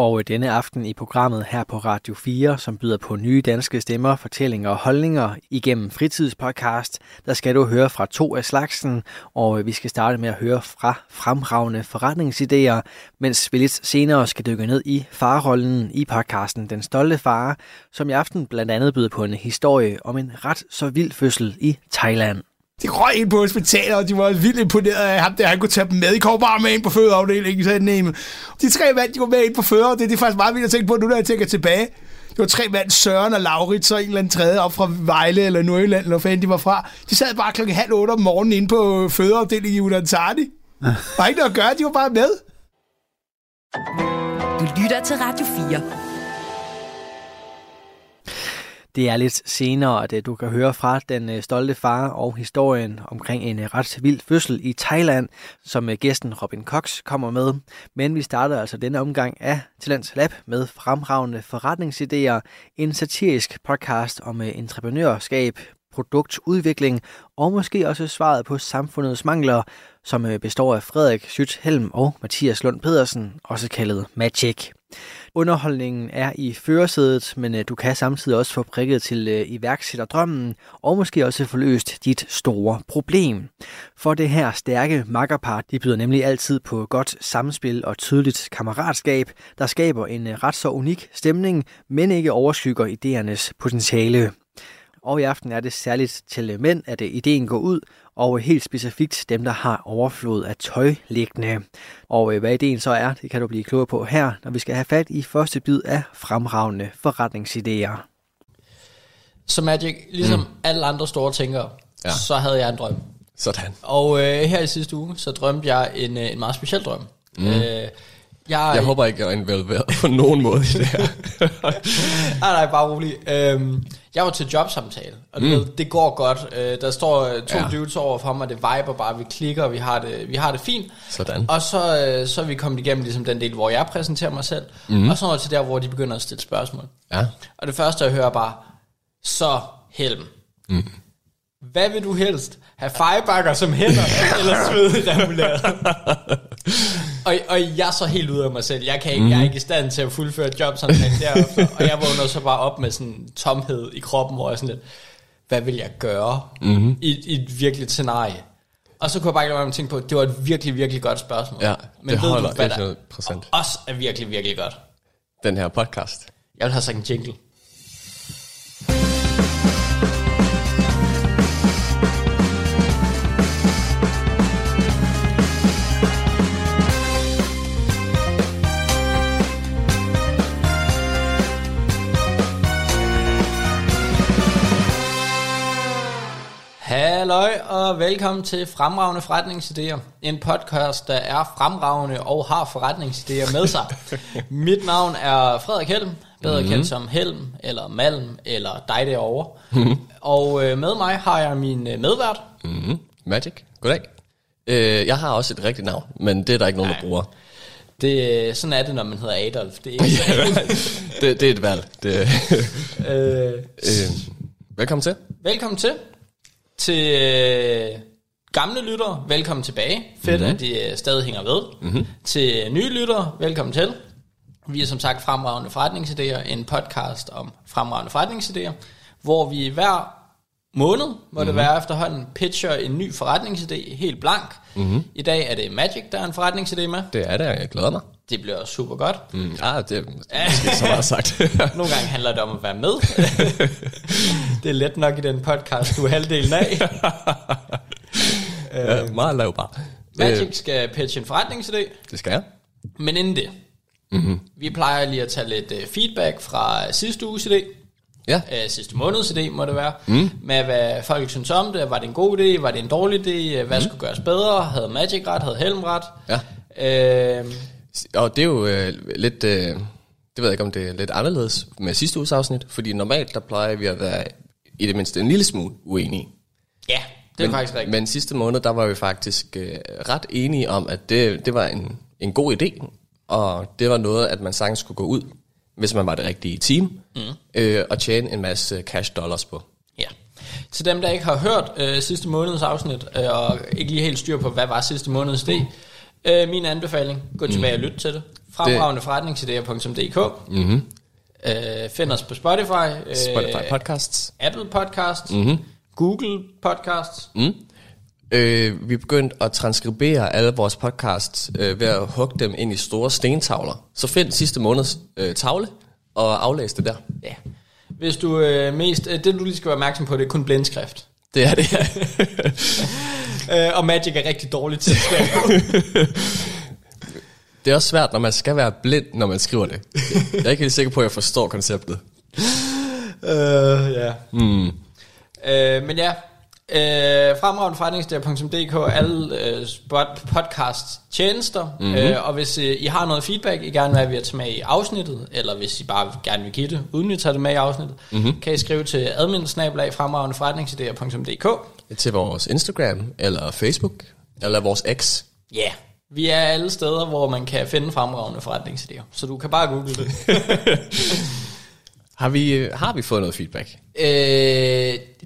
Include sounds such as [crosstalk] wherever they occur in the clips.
Og øh, denne aften i programmet her på Radio 4, som byder på nye danske stemmer, fortællinger og holdninger igennem fritidspodcast, der skal du høre fra to af slagsen, og øh, vi skal starte med at høre fra fremragende forretningsidéer, mens vi lidt senere skal dykke ned i farrollen i podcasten Den Stolte Far, som i aften blandt andet byder på en historie om en ret så vild fødsel i Thailand. De røg ind på hospitalet, og de var vildt imponeret af ham, der han kunne tage dem med. I kommer bare med ind på fødeafdelingen, sagde Neme. De tre mænd, de var med ind på føder, det er faktisk meget vildt at tænke på, nu når jeg tænker tilbage. Det var tre mænd, Søren og Laurits, og en eller anden tredje op fra Vejle eller Nordjylland, eller hvor de var fra. De sad bare klokken halv otte om morgenen inde på fødeafdelingen i Udansardi. Der var ikke noget at gøre, de var bare med. Du lytter til Radio 4. Det er lidt senere, at øh, du kan høre fra den øh, stolte far og historien omkring en øh, ret vild fødsel i Thailand, som gæsten Robin Cox kommer med. Men vi starter altså denne omgang af Talents Lab med fremragende forretningsidéer, en satirisk podcast om entreprenørskab, produktudvikling og måske også svaret på samfundets mangler, som består af Frederik Schütz Helm og Mathias Lund Pedersen, også kaldet Magic. Underholdningen er i førersædet, men øh, du kan samtidig også få prikket til øh, iværksætterdrømmen, og måske også få løst dit store problem. For det her stærke makkerpar, de byder nemlig altid på godt samspil og tydeligt kammeratskab, der skaber en øh, ret så unik stemning, men ikke overskygger idéernes potentiale. Og i aften er det særligt til mænd, at ideen går ud, og helt specifikt dem, der har overflod af tøj liggende. Og øh, hvad ideen så er, det kan du blive klogere på her, når vi skal have fat i første bid af fremragende forretningsidéer. Så Magic, ligesom mm. alle andre store tænkere, ja. så havde jeg en drøm. Sådan. Og øh, her i sidste uge, så drømte jeg en, øh, en meget speciel drøm. Mm. Øh, jeg, jeg håber ikke, jeg er involveret på nogen måde i det her. [laughs] nej, nej, bare rolig. Øhm, jeg var til jobsamtale, og mm. det, det går godt. Øh, der står øh, to ja. dudes over for mig, det viber bare, vi klikker, og vi har det, vi har det fint. Sådan. Og så, øh, så er vi kommet igennem ligesom den del, hvor jeg præsenterer mig selv, mm. og så er til der, hvor de begynder at stille spørgsmål. Ja. Og det første, jeg hører bare, så Helm. Mm. Hvad vil du helst? Have fejbakker som hænder, [laughs] eller svede remuleret? [laughs] og, og jeg er så helt ude af mig selv. Jeg, kan ikke, mm. jeg er ikke i stand til at fuldføre job sådan derefter. og jeg vågner så bare op med sådan en tomhed i kroppen, hvor jeg sådan lidt, hvad vil jeg gøre mm. i, i et virkeligt scenarie? Og så kunne jeg bare ikke lade mig tænke på, at det var et virkelig, virkelig godt spørgsmål. Ja, Men det ved holder du, hvad der også er virkelig, virkelig godt? Den her podcast. Jeg vil have sagt en jingle. Halløj og velkommen til Fremragende Forretningsidéer. En podcast, der er fremragende og har forretningsidéer med sig. [laughs] Mit navn er Frederik Helm, bedre mm-hmm. kendt som Helm, eller Malm, eller dig derovre. Mm-hmm. Og øh, med mig har jeg min øh, medvært. Mm-hmm. Magic, goddag. Øh, jeg har også et rigtigt navn, men det er der ikke nogen, Nej. der bruger. Det, sådan er det, når man hedder Adolf. Det er, ikke [laughs] det, det er et valg. Det, [laughs] øh, øh, velkommen til. Velkommen til. Til øh, gamle lyttere, velkommen tilbage. Fedt, mm-hmm. at de øh, stadig hænger ved. Mm-hmm. Til nye lyttere, velkommen til. Vi er som sagt Fremragende Forretningsidéer, en podcast om fremragende forretningsidéer, hvor vi hver måned, må mm-hmm. det være efterhånden, pitcher en ny forretningsidé helt blank. Mm-hmm. I dag er det Magic, der er en forretningsidé med. Det er det, jeg glæder mig. Det bliver super godt. Mm, ah, det er måske så meget sagt. [laughs] Nogle gange handler det om at være med. [laughs] det er let nok i den podcast, du er halvdelen af. [laughs] ja, meget lav bare. Magic øh. skal pitche en forretningsidé. Det skal jeg. Men inden det, mm-hmm. vi plejer lige at tage lidt uh, feedback fra sidste uges idé. Ja. Uh, sidste måneds idé må det være. Mm. Med hvad folk synes om det. Var det en god idé? Var det en dårlig idé? Hvad mm. skulle gøres bedre? Havde Magic ret? Havde Helm ret? Ja. Uh, og det er jo øh, lidt, øh, det ved jeg ikke om det er lidt anderledes med sidste uges afsnit, fordi normalt der plejer vi at være i det mindste en lille smule uenige. Ja, det er men, faktisk rigtigt. Men sidste måned, der var vi faktisk øh, ret enige om, at det, det var en, en god idé, og det var noget, at man sagtens skulle gå ud hvis man var det rigtige team, mm. øh, og tjene en masse cash dollars på. Ja. Til dem, der ikke har hørt øh, sidste måneds afsnit, øh, og ikke lige helt styr på, hvad var sidste måneds idé, øh, min anbefaling, gå tilbage og lyt til det. Fremragende forretningsidéer.dk mm-hmm. øh, Find os på Spotify, øh, Spotify podcasts. Apple Podcasts, mm-hmm. Google Podcasts. Mm. Øh, vi er begyndt at transkribere alle vores podcasts øh, ved at hugge dem ind i store stentavler. Så find sidste måneds øh, tavle og aflæs det der. Ja. Hvis du øh, mest, øh, det du lige skal være opmærksom på, det er kun blindskrift. Det er det, ja. [laughs] Øh, og Magic er rigtig dårligt til at skrive. Det er også svært, når man skal være blind, når man skriver det. Jeg er ikke helt sikker på, at jeg forstår konceptet. øh, ja. Mm. Øh, men ja, øh, fremragende alle øh, spot- podcast tjenester, mm-hmm. øh, og hvis øh, I har noget feedback, I gerne vil have, at tage med i afsnittet, eller hvis I bare gerne vil give det, uden at tage det med i afsnittet, mm-hmm. kan I skrive til admin fremragende forretningsidéer.dk. Til vores Instagram, eller Facebook, eller vores X. Ja, yeah. vi er alle steder, hvor man kan finde fremragende forretningsidéer, så du kan bare google det. [laughs] Har vi, øh, har vi fået noget feedback? Øh,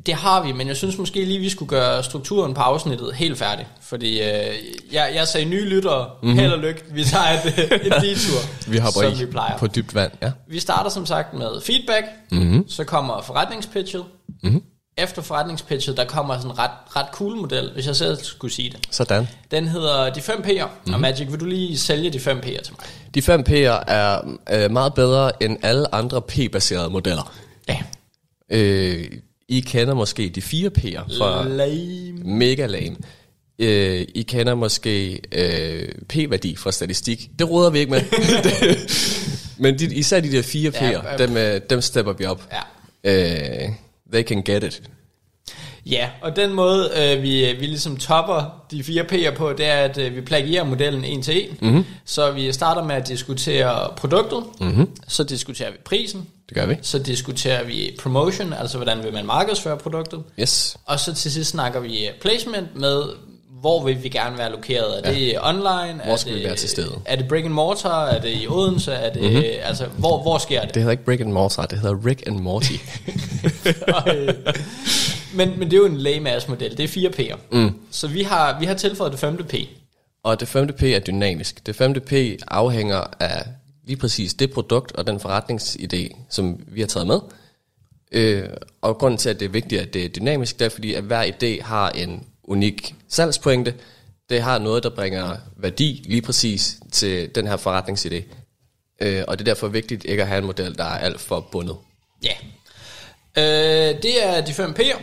det har vi, men jeg synes måske lige, vi skulle gøre strukturen på afsnittet helt færdig. Fordi øh, jeg, jeg sagde nye lyttere, mm-hmm. held og lykke, vi tager et, et [laughs] detur, vi hopper som vi plejer. på dybt vand. Ja. Vi starter som sagt med feedback, mm-hmm. så kommer forretningspitchet. Mm-hmm. Efter forretningspitchet, der kommer sådan en ret, ret cool model, hvis jeg selv skulle sige det. Sådan. Den hedder de 5 P'er, mm-hmm. og Magic, vil du lige sælge de 5 P'er til mig? De 5 P'er er øh, meget bedre end alle andre P-baserede modeller. Ja. Øh, I kender måske de 4 P'er fra Lame. Mega lame. Øh, I kender måske øh, P-værdi fra statistik. Det råder vi ikke med. [laughs] Men de, især de der 4 P'er, ja, ja. Dem, øh, dem stepper vi op. Ja. Øh, they can get it. Ja, og den måde, øh, vi, vi ligesom topper de fire P'er på, det er, at øh, vi plagierer modellen en til en. Mm-hmm. Så vi starter med at diskutere produktet, mm-hmm. så diskuterer vi prisen. Det gør vi. Så diskuterer vi promotion, altså hvordan vil man markedsføre produktet. Yes. Og så til sidst snakker vi placement med, hvor vil vi gerne være lokeret? Er ja. det online? Hvor skal er det, vi være til stede? Er det brick and mortar? Er det i Odense? Er det, mm-hmm. altså, hvor, hvor sker det? Det hedder ikke brick and mortar, det hedder Rick and Morty. [laughs] men, men det er jo en lame ass model. Det er 4 P'er. Mm. Så vi har, vi har tilføjet det femte P. Og det femte P er dynamisk. Det femte P afhænger af lige præcis det produkt og den forretningsidé, som vi har taget med. Øh, og grunden til, at det er vigtigt, at det er dynamisk, det er fordi, at hver idé har en unik salgspointe. Det har noget, der bringer værdi lige præcis til den her forretningsidé. Øh, og det er derfor vigtigt ikke at have en model, der er alt for bundet. Ja. Øh, det er de fem P'er.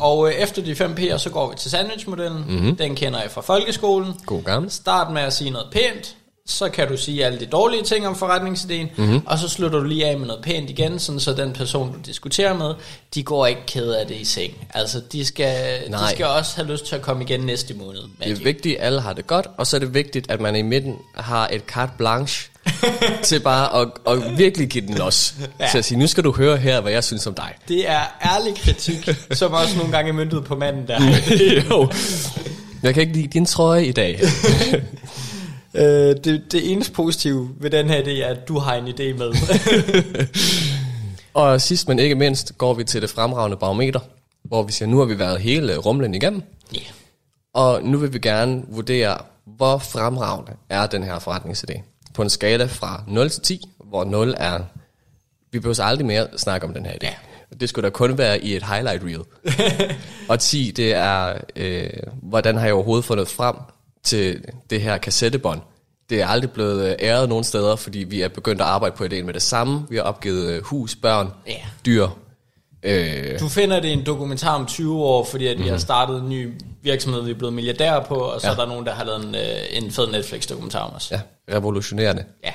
Og øh, efter de fem P'er, så går vi til sandwichmodellen. Mm-hmm. Den kender jeg fra folkeskolen. God gammel. Start med at sige noget pænt. Så kan du sige alle de dårlige ting om forretningsideen. Mm-hmm. Og så slutter du lige af med noget pænt igen, sådan så den person, du diskuterer med, de går ikke ked af det i seng. Altså, de skal, de skal også have lyst til at komme igen næste måned. Magic. Det er vigtigt, at alle har det godt, og så er det vigtigt, at man i midten har et carte blanche [laughs] til bare at, at virkelig give den los. Ja. Til at sige, nu skal du høre her, hvad jeg synes om dig. Det er ærlig kritik, som også nogle gange er myndet på manden der. [laughs] jo. Jeg kan ikke lide din trøje i dag. [laughs] øh, det, det eneste positive ved den her idé er, at du har en idé med. [laughs] og sidst men ikke mindst går vi til det fremragende barometer, hvor vi siger, nu har vi været hele rumlen igennem. Yeah. Og nu vil vi gerne vurdere, hvor fremragende er den her forretningsidé på en skala fra 0 til 10, hvor 0 er, vi behøver aldrig mere snakke om den her idé. Ja. Det skulle da kun være i et highlight reel. [laughs] og 10, det er, øh, hvordan har jeg overhovedet fundet frem til det her kassettebånd. Det er aldrig blevet øh, æret nogen steder, fordi vi er begyndt at arbejde på ideen med det samme. Vi har opgivet øh, hus, børn, ja. dyr. Øh. Du finder det i en dokumentar om 20 år, fordi at vi mm-hmm. har startet en ny virksomhed, vi er blevet milliardærer på, og så ja. er der nogen, der har lavet en, øh, en fed Netflix-dokumentar om os. Ja, revolutionerende. Ja.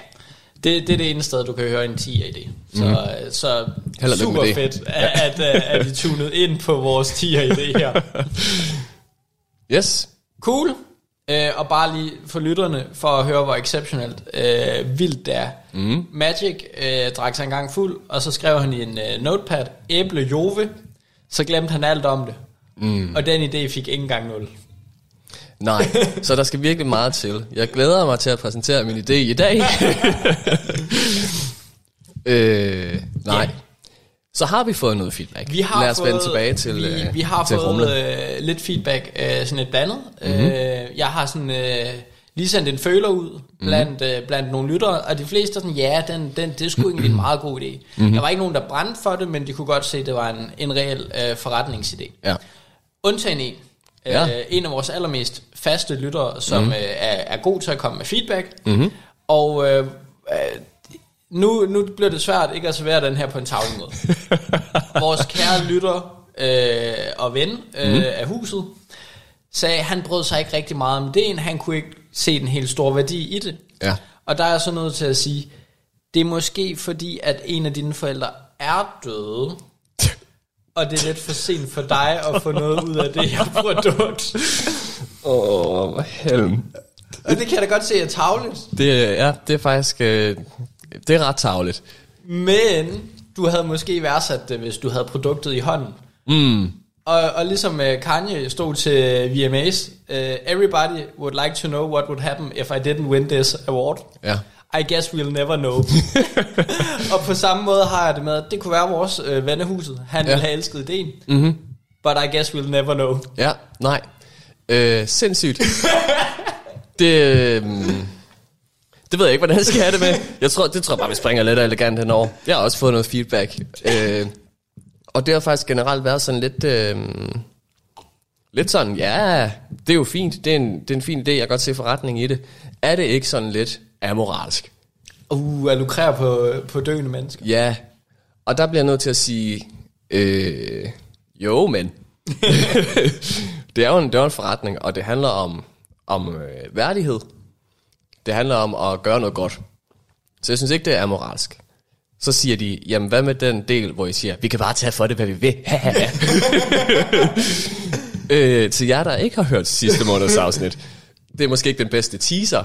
Det, det er det eneste sted, du kan høre en 10 af det. Så, mm. så super det. fedt, at, at, at, I tunet ind på vores 10 af det her. [laughs] Yes. Cool. Uh, og bare lige for lytterne, for at høre, hvor exceptionelt uh, vildt det er. Mm. Magic uh, drak sig engang fuld, og så skrev han i en uh, notepad, æble jove, så glemte han alt om det. Mm. Og den idé fik ikke engang 0. Nej, så der skal virkelig meget til. Jeg glæder mig til at præsentere min idé i dag. [laughs] Øh, nej. Ja. Så har vi fået noget feedback. Vi har Lad os fået, vende tilbage til, vi, øh, vi har til fået rumlen. øh, lidt feedback, øh, sådan et blandet. Mhm. Mm-hmm. Øh, jeg har sådan øh, lige sendt en føler ud blandt, Mhm. øh, blandt nogle lyttere, og de fleste er sådan, ja, den, den, det sgu egentlig en meget god idé. Mhm. Mm-hmm. Der var ikke nogen, der brændte for det, men de kunne godt se, at det var en, en reel øh, forretningsidé. Ja. Undtagen en. Ja. Øh, en af vores allermest faste lyttere, som mm. øh, er, er god til at komme med feedback. Mm-hmm. Og øh, øh, nu, nu bliver det svært ikke at servere den her på en tavlig måde. [laughs] vores kære lytter øh, og ven øh, mm. af huset sagde, han brød sig ikke rigtig meget om ideen. Han kunne ikke se den helt store værdi i det. Ja. Og der er jeg så nødt til at sige, det er måske fordi, at en af dine forældre er døde, [laughs] og det er lidt for sent for dig at få noget ud af det her produkt. [laughs] Åh, oh, helm. Og det kan jeg da godt se er tavligt. Det, ja, det er faktisk... Øh, det er ret tavligt. Men du havde måske værdsat det, hvis du havde produktet i hånden. Mm. Og, og ligesom uh, Kanye stod til VMAs, uh, everybody would like to know what would happen if I didn't win this award. Ja. I guess we'll never know. [laughs] og på samme måde har jeg det med, at det kunne være vores øh, vennehuset. Han Ja. ville have elsket ideen. Mm-hmm. But I guess we'll never know. Ja, nej. Øh, sindssygt. [laughs] det, øh, det ved jeg ikke, hvordan jeg skal have det med. Jeg tror, det tror jeg bare, vi springer lidt elegant henover. Jeg har også fået noget feedback. Øh, og det har faktisk generelt været sådan lidt... Øh, lidt sådan, ja, det er jo fint. Det er, en, det er en fin idé, jeg kan godt se forretning i det. Er det ikke sådan lidt amoralsk? Uh, at lukrere på, på døende mennesker. Ja, og der bliver jeg nødt til at sige, øh, jo, men. [laughs] det er jo en, det er jo en forretning, og det handler om, om øh, værdighed. Det handler om at gøre noget godt. Så jeg synes ikke, det er moralsk. Så siger de, jamen hvad med den del, hvor I siger, vi kan bare tage for det, hvad vi vil. [laughs] øh, til jer, der ikke har hørt sidste måneds afsnit, det er måske ikke den bedste teaser,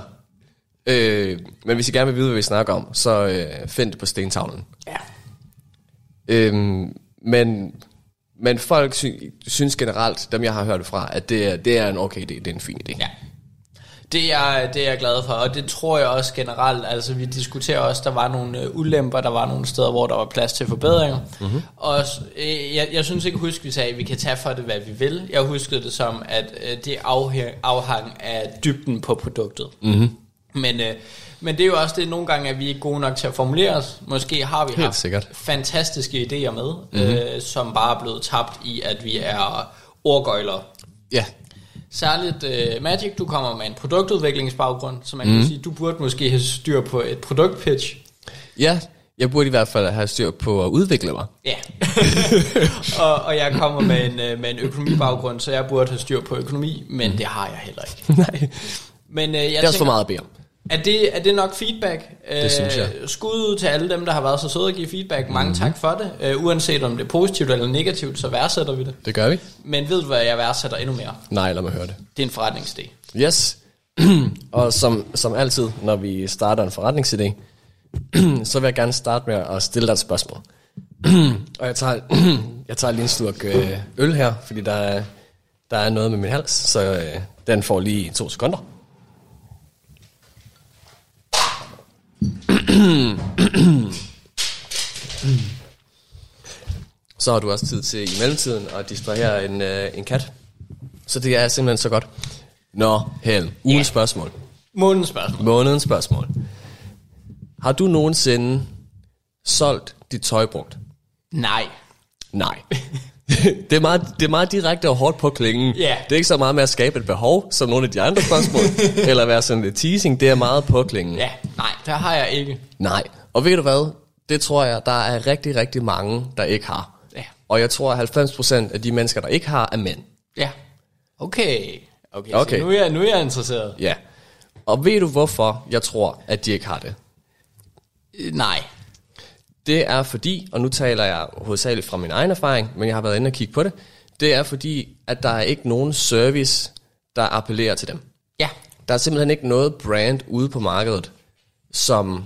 øh, men hvis I gerne vil vide, hvad vi snakker om, så øh, find det på stentavlen. Ja. Øhm, men, men folk sy- synes generelt, dem jeg har hørt fra, at det er, det er en okay idé, det er en fin idé. Ja. Det er, det er jeg glad for, og det tror jeg også generelt, altså vi diskuterer også, der var nogle øh, ulemper, der var nogle steder, hvor der var plads til forbedringer. Mm-hmm. Og øh, jeg, jeg synes ikke, husk, vi sagde, at vi kan tage for det, hvad vi vil. Jeg huskede det som, at øh, det afhæng, afhang af dybden på produktet. Mm-hmm. Men, øh, men det er jo også det, nogle gange, at vi ikke er gode nok til at formulere os. Måske har vi Helt haft sikkert. fantastiske idéer med, mm-hmm. øh, som bare er blevet tabt i, at vi er ordgøjlere. Ja, Særligt uh, Magic, du kommer med en produktudviklingsbaggrund, så man mm. kan sige, du burde måske have styr på et produktpitch. ja, jeg burde i hvert fald have styr på at udvikle mig. Ja. [laughs] og, og jeg kommer med en, øh, med en økonomibaggrund, så jeg burde have styr på økonomi, men mm. det har jeg heller ikke. [laughs] Nej, Men uh, jeg det er også for meget at bede om. Er det, er det nok feedback? Det synes jeg. Øh, Skud ud til alle dem, der har været så søde at give feedback. Mange mm-hmm. tak for det. Uh, uanset om det er positivt eller negativt, så værdsætter vi det. Det gør vi. Men ved du, hvad jeg værdsætter endnu mere? Nej, lad mig høre det. Det er en forretningsidé. Yes. [clears throat] og som, som altid, når vi starter en forretningsidé, [clears throat] så vil jeg gerne starte med at stille dig et spørgsmål. [clears throat] og jeg tager, jeg tager lige en slurk øh, øl her, fordi der er, der er noget med min hals, så øh, den får lige to sekunder. Så har du også tid til i mellemtiden at distrahere en, øh, en kat. Så det er simpelthen så godt. Nå, Hel, ugens Ja. spørgsmål. Månedens spørgsmål. Månedens spørgsmål. Har du nogensinde solgt dit tøj brugt? Nej. Nej. [laughs] [laughs] det, er meget, det er meget direkte og hårdt på klingen. Ja. Det er ikke så meget med at skabe et behov, som nogle af de andre spørgsmål, [laughs] eller være sådan lidt teasing. Det er meget på klingen. Ja, nej, der har jeg ikke. Nej. Og ved du hvad? Det tror jeg, der er rigtig, rigtig mange, der ikke har. Ja. Og jeg tror, at 90% af de mennesker, der ikke har, er mænd. Ja. Okay. Okay, Okay. Så nu, er jeg, nu er jeg interesseret. Ja. Og ved du, hvorfor jeg tror, at de ikke har det? Øh, Nej. Det er fordi, og nu taler jeg hovedsageligt fra min egen erfaring, men jeg har været inde og kigge på det, det er fordi, at der er ikke nogen service, der appellerer til dem. Ja. Der er simpelthen ikke noget brand ude på markedet, som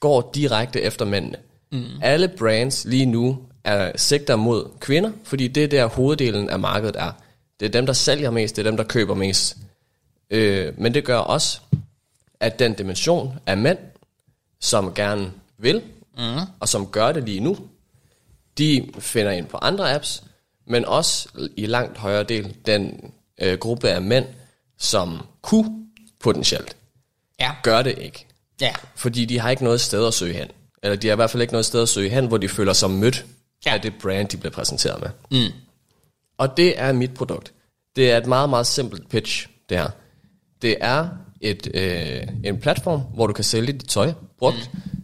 går direkte efter mændene. Mm. Alle brands lige nu er sigter mod kvinder, fordi det er der hoveddelen af markedet er. Det er dem, der sælger mest, det er dem, der køber mest. Øh, men det gør også, at den dimension af mænd, som gerne vil mm. og som gør det lige nu, de finder ind på andre apps, men også i langt højere del den øh, gruppe af mænd, som kunne potentielt, Ja. gør det ikke. Ja. Fordi de har ikke noget sted at søge hen. Eller de har i hvert fald ikke noget sted at søge hen, hvor de føler sig mødt Ja. af det brand, de bliver præsenteret med. Mm. Og det er mit produkt. Det er et meget, meget simpelt pitch, det her. Det er et, øh, en platform, hvor du kan sælge dit tøj brugt, mm.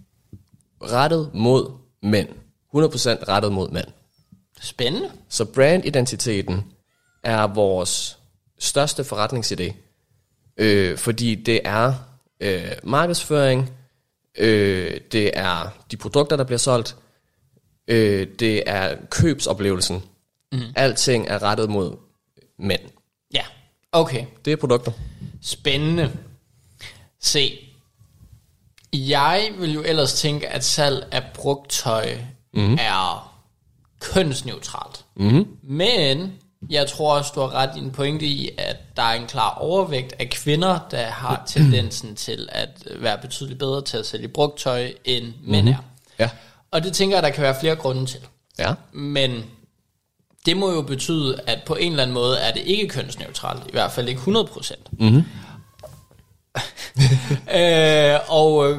Rettet mod mænd. 100% rettet mod mænd. Spændende. Så brandidentiteten er vores største forretningsidé, øh, fordi det er øh, markedsføring, øh, det er de produkter, der bliver solgt, øh, det er købsoplevelsen. Mm. Alting er rettet mod mænd. Ja. Okay. Det er produkter. Spændende. Se, jeg vil jo ellers tænke, at salg af brugt tøj mm. er kønsneutralt. Mm. Men jeg tror også, du har ret i en pointe i, at der er en klar overvægt af kvinder, der har [clears throat] tendensen til at være betydeligt bedre til at sælge brugt tøj, end mænd er. Ja. Og det tænker jeg, der kan være flere grunde til. Ja. Men det må jo betyde, at på en eller anden måde er det ikke kønsneutralt. I hvert fald ikke 100%. Mm-hmm. [laughs] øh, og øh,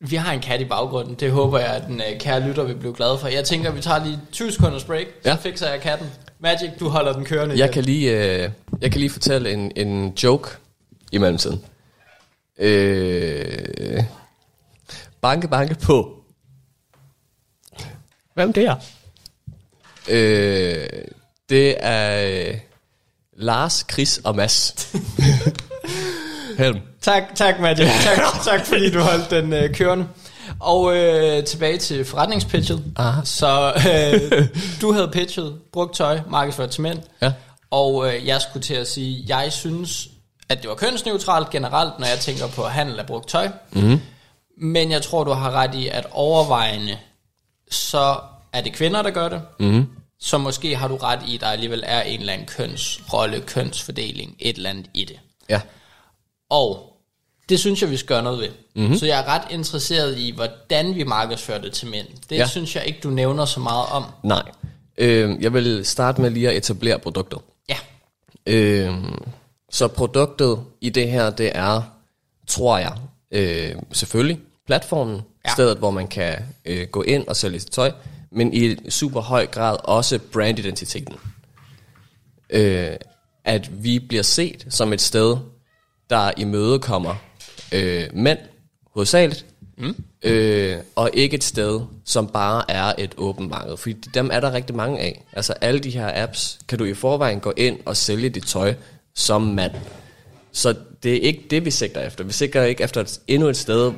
vi har en kat i baggrunden. Det håber jeg, at den øh, kære lytter vil blive glad for. Jeg tænker, vi tager lige 20 sekunders break, så Ja. fikser jeg katten. Magic, du holder den kørende. Jeg igen. kan lige, øh, jeg kan lige fortælle en, en joke i mellemtiden. Øh, banke, banke på. Hvem det er? Øh, det er øh, Lars, Chris og Mads. [laughs] Helm. Tak, tak Magic. Tak, tak fordi du holdt den øh, kørende. Og øh, tilbage til forretningspitchet. Aha. Så øh, du havde pitchet brugt tøj, markedsført til mænd. Ja. Og øh, jeg skulle til at sige, jeg synes, at det var kønsneutralt generelt, når jeg tænker på handel af brugt tøj. Mm. Men jeg tror, du har ret i, at overvejende, så er det kvinder, der gør det. Mm. Så måske har du ret i, at der alligevel er en eller anden kønsrolle, kønsfordeling, et eller andet i det. Ja. Og det synes jeg, vi skal gøre noget ved. Mm-hmm. Så jeg er ret interesseret i, hvordan vi markedsfører det til mænd. Det ja. Synes jeg ikke, du nævner så meget om. Nej. Øh, jeg vil starte med lige at etablere produktet. Ja. Øh, så produktet i det her, det er, tror jeg, øh, selvfølgelig platformen, ja. stedet hvor man kan øh, gå ind og sælge sit tøj, men i super høj grad også brandidentiteten. Øh, at vi bliver set som et sted, der imødekommer øh, mænd hovedsageligt, mm. øh, og ikke et sted, som bare er et åbent marked. Fordi dem er der rigtig mange af. Altså alle de her apps, kan du i forvejen gå ind og sælge dit tøj som mand. Så det er ikke det, vi sigter efter. Vi sigter ikke efter et, endnu et sted,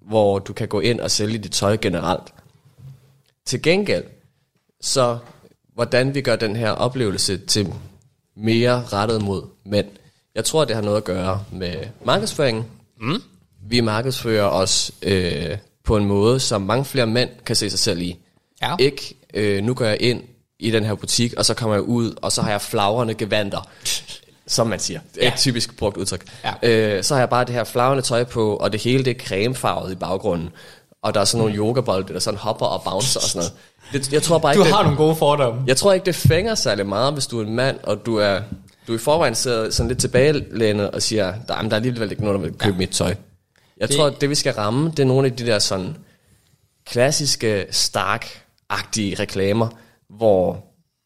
hvor du kan gå ind og sælge dit tøj generelt. Til gengæld, så hvordan vi gør den her oplevelse til mere rettet mod mænd. Jeg tror, det har noget at gøre med markedsføringen. Mm. Vi markedsfører os øh, på en måde, som mange flere mænd kan se sig selv i. Ja. Ikke, øh, nu går jeg ind i den her butik, og så kommer jeg ud, og så har jeg flagrende gevanter, [laughs] som man siger. Det er Ja. et typisk brugt udtryk. Ja. Øh, så har jeg bare det her flagrende tøj på, og det hele det er cremefarvet i baggrunden. Og der er sådan nogle yogabolde, der sådan hopper og bouncer og sådan noget. Det, jeg tror bare Du ikke, det, har nogle gode fordomme. jeg tror ikke, det fænger særlig meget, hvis du er en mand, og du er du i forvejen sidder sådan lidt tilbagelænet og siger, der, jamen, der er alligevel ikke nogen, der vil købe ja. mit tøj. Jeg Det- tror, at det vi skal ramme, det er nogle af de der sådan klassiske, stark-agtige reklamer, hvor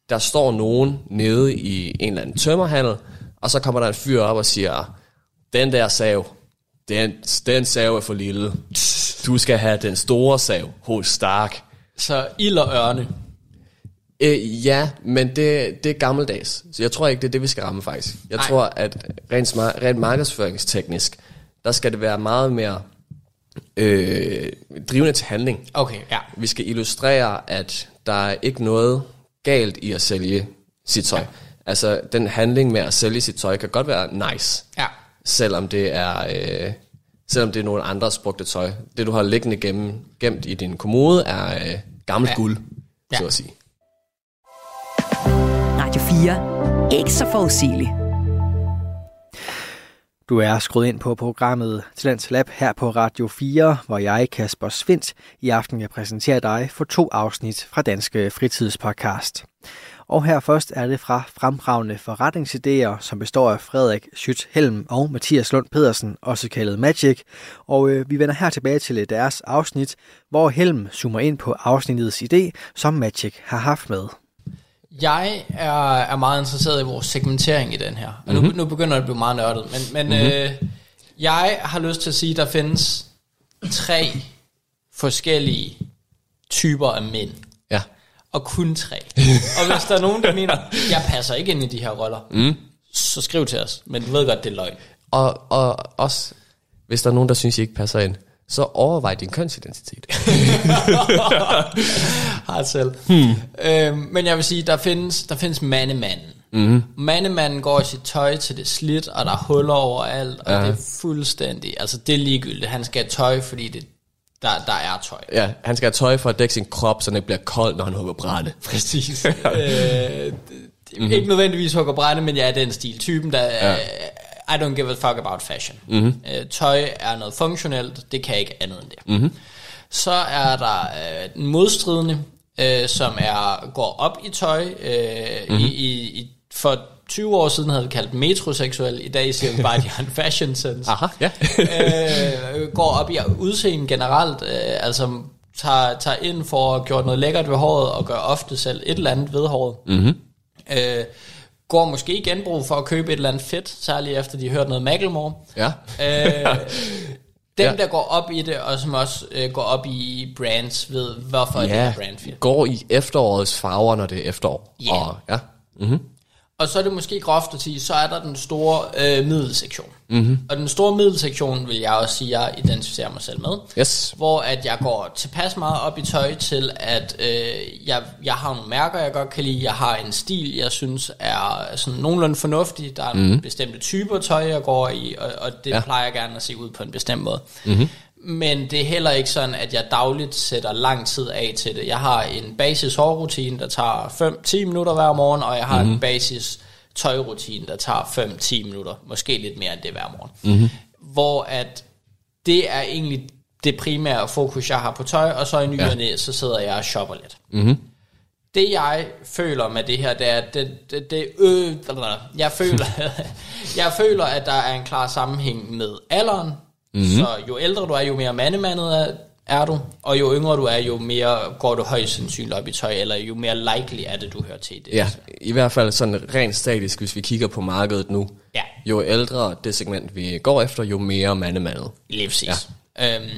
der står nogen nede i en eller anden tømmerhandel, og så kommer der en fyr op og siger, den der sav, den, den sav er for lille. Du skal have den store sav hos Stark. Så ild og ørne. Øh, ja, men det, det er gammeldags. Så jeg tror ikke, det er det, vi skal ramme faktisk. Jeg. Nej. tror, at rent, smar- rent markedsføringsteknisk, der skal det være meget mere øh, drivende til handling. Okay, ja. Vi skal illustrere, at der er ikke noget galt i at sælge sit tøj. Ja. Altså, den handling med at sælge sit tøj kan godt være nice, Ja. selvom det er... Øh, Selvom det er nogle andres brugte tøj. Det, du har liggende gennem, gemt i din kommode, er øh, gammelt ja. guld, Ja. så at sige. Radio 4. Ikke så forudsigeligt. Du er skruet ind på programmet Talents Lab her på Radio 4, hvor jeg, Kasper Svindt, i aften kan præsentere dig for to afsnit fra Danske Fritidspodcast. Og her først er det fra fremragende forretningsidéer, som består af Frederik Schütz Helm og Mathias Lund Pedersen, også kaldet Magic. Og øh, vi vender her tilbage til deres afsnit, hvor Helm zoomer ind på afsnittets idé, som Magic har haft med. Jeg er, er meget interesseret i vores segmentering i den her. Og nu, mm-hmm. nu begynder det at blive meget nørdet. Men, men mm-hmm. øh, jeg har lyst til at sige, at der findes tre forskellige typer af mænd. Ja. Og kun tre. [laughs] og hvis der er nogen, der mener, jeg passer ikke ind i de her roller, mm. så skriv til os. Men du ved godt, det er løgn. Og, og også, hvis der er nogen, der synes, I ikke passer ind, så overvej din kønsidentitet. [laughs] har selv. Hmm. Øhm, men jeg vil sige, der findes, der findes mandemanden. Mm-hmm. Mandemanden går i sit tøj til det slidt, og der er huller overalt, og ja. det er fuldstændig, altså det er ligegyldigt. Han skal have tøj, fordi det, der, der er tøj. ja, han skal have tøj for at dække sin krop, så den ikke bliver kold, når han hugger brænde. [laughs] Præcis. øh, mm-hmm. Ikke nødvendigvis hugger brænde, men jeg er den stil. Typen, der ja. I don't give a fuck about fashion. Mm-hmm. Øh, tøj er noget funktionelt, det kan ikke andet end det. Mm-hmm. Så er der øh, den modstridende, øh, som er går op i tøj. Øh, mm-hmm. i, i, i, for 20 år siden havde vi kaldt metroseksuel. I dag siger vi bare, at de har en fashion sense. Aha, ja. [laughs] øh, går op i udseende generelt. Øh, altså tager, tager ind for at gøre noget lækkert ved håret, og gør ofte selv et eller andet ved håret. Mm-hmm. Øh, går måske i genbrug for at købe et eller andet fedt, særligt efter de har hørt noget Macklemore. Ja. Øh, [laughs] dem, Ja. der går op i det, og som også øh, går op i brands, ved hvorfor ja. det er brand fedt. går i efterårets farver, når det er efterår. Ja. Og, ja. Mm-hmm. Og så er det måske groft at sige, så er der den store øh, middelsektion. Mm-hmm. Og den store middelsektion vil jeg også sige, jeg identificerer mig selv med. Yes. Hvor at jeg går tilpas meget op i tøj til, at øh, jeg, jeg har nogle mærker, jeg godt kan lide. Jeg har en stil, jeg synes er sådan nogenlunde fornuftig. Der er nogle bestemte typer tøj, jeg går i, og, og det ja. plejer jeg gerne at se ud på en bestemt måde. Mm-hmm. Men det er heller ikke sådan, at jeg dagligt sætter lang tid af til det. Jeg har en basis hårrutine, der tager 5-10 minutter hver morgen, og jeg har mm-hmm. en basis tøjrutine, der tager 5-10 minutter. Måske lidt mere end det hver morgen. Mm-hmm. Hvor at det er egentlig det primære fokus, jeg har på tøj, og så i ny Ja. så sidder jeg og shopper lidt. Mm-hmm. Det jeg føler med det her, det er, det, det, det øh, jeg føler, [laughs] jeg føler, at der er en klar sammenhæng med alderen. Mm-hmm. Så jo ældre du er, jo mere mandemandet er, du, og jo yngre du er, jo mere går du højst sandsynligt op i tøj, eller jo mere likely er det, du hører til det. Ja, i hvert fald sådan rent statisk, hvis vi kigger på markedet nu. Ja. Jo ældre det segment, vi går efter, jo mere mandemandet. Lige præcis. Ja. Øhm,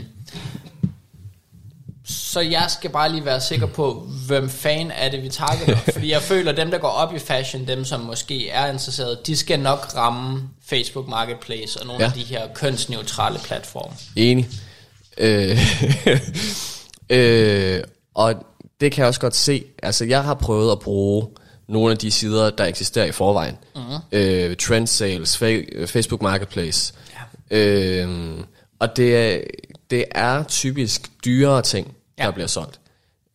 så jeg skal bare lige være sikker på, hvem fan er det, vi targeter. [laughs] Fordi jeg føler, at dem, der går op i fashion, dem som måske er interesserede, de skal nok ramme Facebook Marketplace og nogle Ja. af de her kønsneutrale platforme. Enig. Øh, [laughs] øh, og det kan jeg også godt se. Altså, jeg har prøvet at bruge nogle af de sider, der eksisterer i forvejen. Mm-hmm. Øh, trend sales, fa- Facebook Marketplace. Ja. Øh, og det er, det er typisk dyrere ting, ja. der bliver solgt.